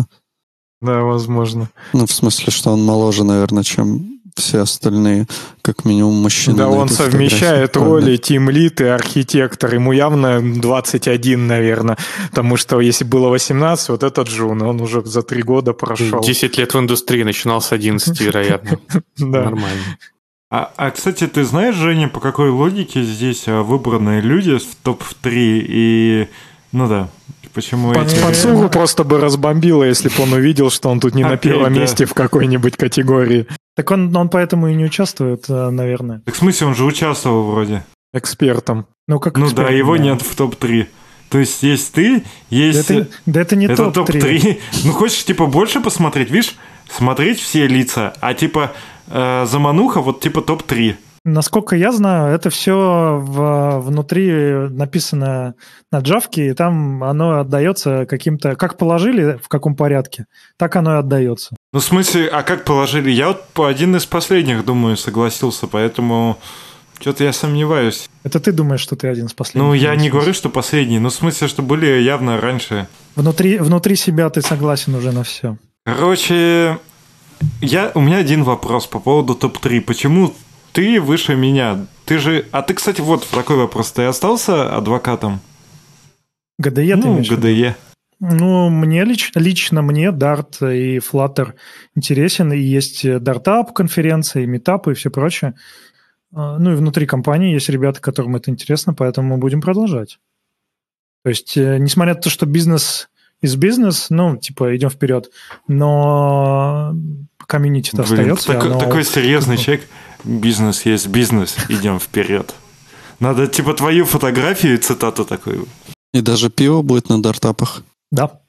Да, возможно. Ну, в смысле, что он моложе, наверное, чем все остальные, как минимум мужчины. Да, на он совмещает роли тимлит и архитектор. Ему явно 21, наверное. Потому что если было 18, вот этот Джун, он уже за три года прошел. 10 лет в индустрии, начинал с 11, вероятно. Да. Нормально. А, а, кстати, ты знаешь, Женя, по какой логике здесь а, выбраны люди в топ-3 и... Ну да, почему Пац- эти... Пацугу просто бы разбомбило, если бы он увидел, что он тут не на Опять, первом да. месте в какой-нибудь категории. Так он, он поэтому и не участвует, э, наверное. Так в смысле, он же участвовал вроде. Экспертом. Ну, как Ну эксперт, да, его нет в топ-3. То есть есть ты, есть... Да это, да это не это топ-3. топ-3. <laughs> Ну, хочешь, типа, больше посмотреть, видишь? Смотреть все лица, а, типа, э, замануха, вот, типа, топ-3. Насколько я знаю, это все в, внутри написано на джавке, и там оно отдается каким-то... Как положили, в каком порядке, так оно и отдается. Ну, в смысле, а как положили? Я вот по один из последних, думаю, согласился, поэтому что-то я сомневаюсь. Это ты думаешь, что ты один из последних? Ну, я не говорю, что последний, но в смысле, что были явно раньше. Внутри, внутри себя ты согласен уже на все. Короче, я, у меня один вопрос по поводу топ-3. Почему ты выше меня? Ты же... А ты, кстати, вот такой вопрос. Ты остался адвокатом? ГДЕ ты ну, в виду? ГДЕ. Ну, мне лич, лично мне Dart и Flutter интересен, и есть Dartup конференции, метапы и все прочее. А, Ну и внутри компании есть ребята, которым это интересно, поэтому мы будем продолжать. То есть, э, несмотря на то, что бизнес из бизнес, ну, типа, идем вперед, но комьюнити-то Блин, остается. такой, оно- такой <laughs> серьезный человек. Бизнес есть бизнес, идем вперед. Надо, типа, твою фотографию и цитату такую. И даже пиво будет на дартапах. Да,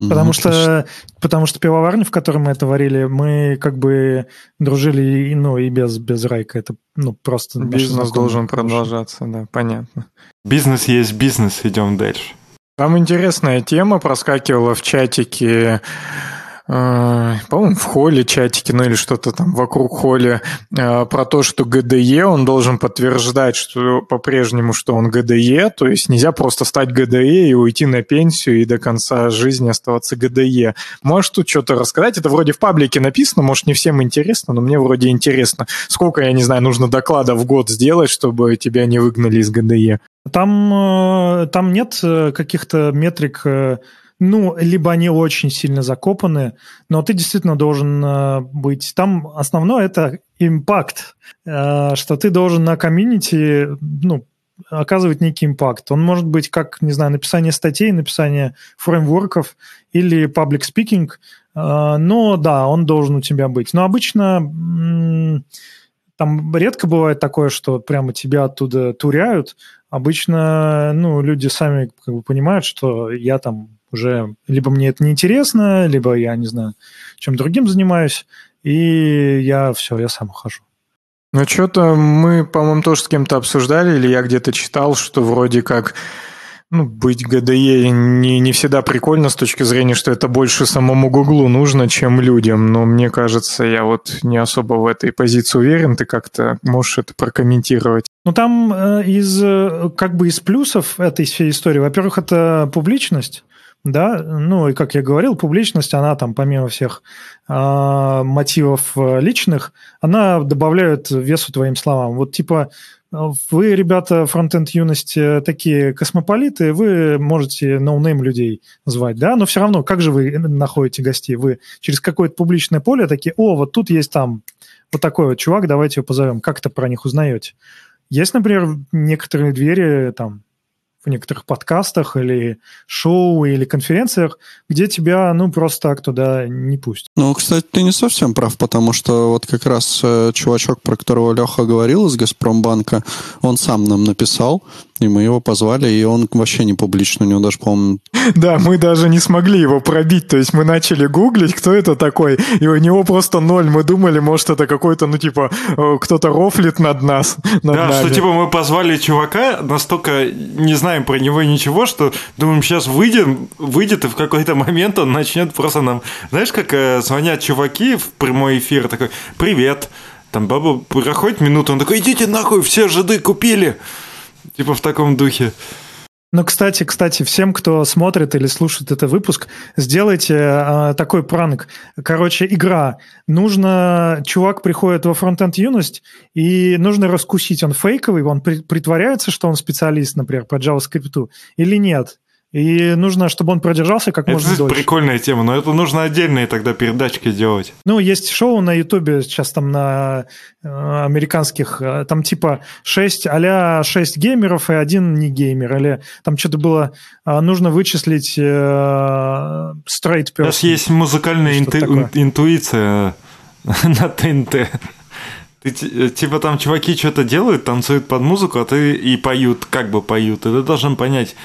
Ну, Потому отлично. что, потому что пивоварня, в которой мы это варили, мы как бы дружили и, ну, и без, без Райка. Это ну, просто... Бизнес должен продолжаться, да, понятно. Бизнес есть бизнес, идем дальше. Там интересная тема проскакивала в чатике, по-моему, в холле чатике, ну или что-то там вокруг холля, э, про то, что ГДЕ, он должен подтверждать, что по-прежнему, что он ГДЕ, то есть нельзя просто стать ГДЕ и уйти на пенсию и до конца жизни оставаться ГДЕ. Можешь тут что-то рассказать? Это вроде в паблике написано, может, не всем интересно, но мне вроде интересно. Сколько, я не знаю, нужно докладов в год сделать, чтобы тебя не выгнали из ГДЕ? Там, э, там нет э, каких-то метрик, э, ну, либо они очень сильно закопаны, но ты действительно должен э, быть... Там основное это импакт, э, что ты должен на комьюнити, ну, оказывать некий импакт. Он может быть как, не знаю, написание статей, написание фреймворков или public speaking, э, но да, он должен у тебя быть. Но обычно там редко бывает такое, что прямо тебя оттуда туряют. Обычно, ну, люди сами как бы понимают, что я там уже либо мне это неинтересно, либо я, не знаю, чем другим занимаюсь, и я все, я сам ухожу. Ну, что-то мы, по-моему, тоже с кем-то обсуждали, или я где-то читал, что вроде как ну, быть ГДЕ не, не всегда прикольно с точки зрения, что это больше самому Гуглу нужно, чем людям. Но мне кажется, я вот не особо в этой позиции уверен. Ты как-то можешь это прокомментировать? Ну, там э, из, э, как бы из плюсов этой всей истории, во-первых, это публичность, да, ну, и как я говорил, публичность, она там, помимо всех э, мотивов э, личных, она добавляет весу твоим словам. Вот типа вы, ребята, фронтенд юности такие космополиты, вы можете no-name людей звать, да, но все равно, как же вы находите гостей? Вы через какое-то публичное поле такие, о, вот тут есть там вот такой вот чувак, давайте его позовем. Как это про них узнаете? Есть, например, некоторые двери там в некоторых подкастах или шоу или конференциях, где тебя, ну, просто так туда не пустят. Ну, кстати, ты не совсем прав, потому что вот как раз э, чувачок, про которого Леха говорил из Газпромбанка, он сам нам написал, и мы его позвали, и он вообще не публично, у него даже, по-моему... <laughs> Да, мы даже не смогли его пробить, то есть мы начали гуглить, кто это такой, и у него просто ноль. Мы думали, может, это какой-то, ну, типа, э, кто-то рофлит над нас, над Да, нами. что типа мы позвали чувака, настолько не знаем про него ничего, что думаем, сейчас выйдем, выйдет, и в какой-то момент он начнет просто нам... Знаешь, как э, звонят чуваки в прямой эфир, такой, привет, там баба проходит минуту, он такой, идите нахуй, все жиды купили. Типа в таком духе. Ну, кстати, кстати, всем, кто смотрит или слушает этот выпуск, сделайте э, такой пранк. Короче, игра. Нужно... Чувак приходит во фронтенд юность, и нужно раскусить, он фейковый, он при- притворяется, что он специалист, например, по JavaScript, или нет. И нужно, чтобы он продержался как Это можно дольше. прикольная тема, но это нужно отдельные тогда передачки делать. Ну, есть шоу на Ютубе сейчас там на э, американских, э, там типа 6, а 6 геймеров и один не геймер. Или там что-то было, э, нужно вычислить э, straight person. Сейчас есть музыкальная инту- такое. интуиция <laughs> на ТНТ. Ты, ти- типа там чуваки что-то делают, танцуют под музыку, а ты и поют, как бы поют. И ты должен понять,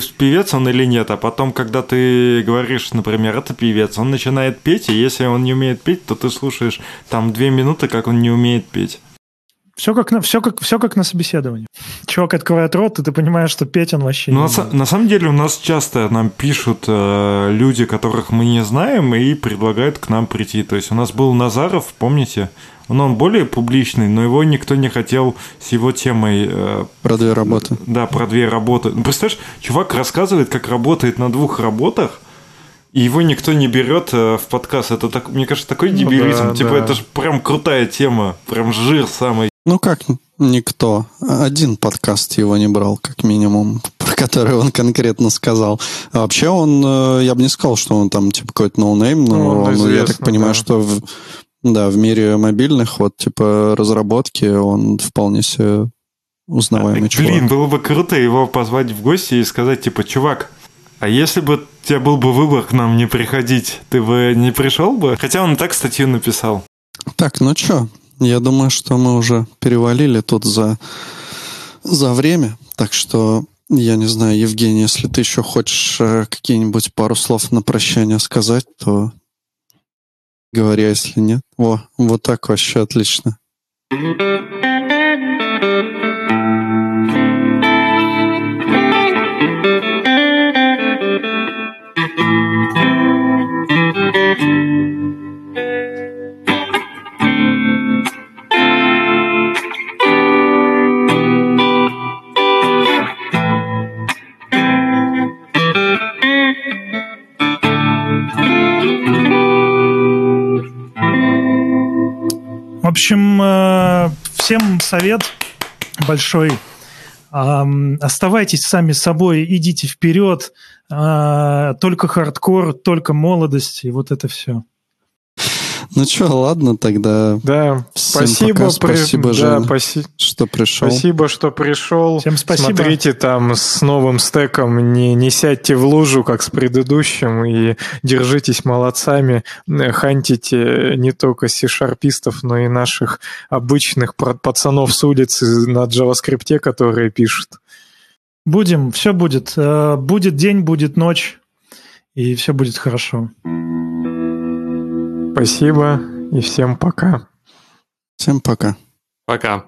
певец он или нет, а потом, когда ты говоришь, например, это певец, он начинает петь, и если он не умеет петь, то ты слушаешь там две минуты, как он не умеет петь. Все как, на, все, как, все как на собеседовании. Чувак открывает рот, и ты понимаешь, что петь он вообще ну, не на, на самом деле у нас часто нам пишут э, люди, которых мы не знаем, и предлагают к нам прийти. То есть у нас был Назаров, помните? Он, он более публичный, но его никто не хотел с его темой... Э, про две работы. Да, про две работы. Ну, представляешь, чувак рассказывает, как работает на двух работах, и его никто не берет э, в подкаст. Это, так, мне кажется, такой ну дебилизм. да, типа, да. это же прям крутая тема, прям жир самый. Ну как никто? Один подкаст его не брал, как минимум, <laughs> про который он конкретно сказал. А вообще он, э, я бы не сказал, что он там типа какой-то no-name, но ну, он, известно, я так понимаю, да. что в, да, в мире мобильных вот типа разработки он вполне себе узнаваемый а, чувак. Блин, было бы круто его позвать в гости и сказать, типа, чувак, а если бы у тебя был бы выбор к нам не приходить, ты бы не пришел бы? Хотя он так статью написал. Так, ну что, я думаю, что мы уже перевалили тут за, за время. Так что, я не знаю, Евгений, если ты еще хочешь э, какие-нибудь пару слов на прощание сказать, то говори, а если нет. О, вот так вообще отлично. Общем, э, всем совет большой. Оставайтесь сами собой, идите вперед. А, только хардкор, только молодость, и вот это все. Ну что, ладно тогда. Да, Всем спасибо, пока. спасибо, при... Жень, да, паси... что пришел. Спасибо, что пришел. Всем спасибо. Смотрите там с новым стеком, не, не сядьте в лужу, как с предыдущим, и держитесь молодцами, хантите не только C-шарпистов, но и наших обычных пацанов с улицы на JavaScript, которые пишут. Будем, все будет. Э, будет день, будет ночь, и все будет хорошо. Спасибо и всем пока. Всем пока. Пока.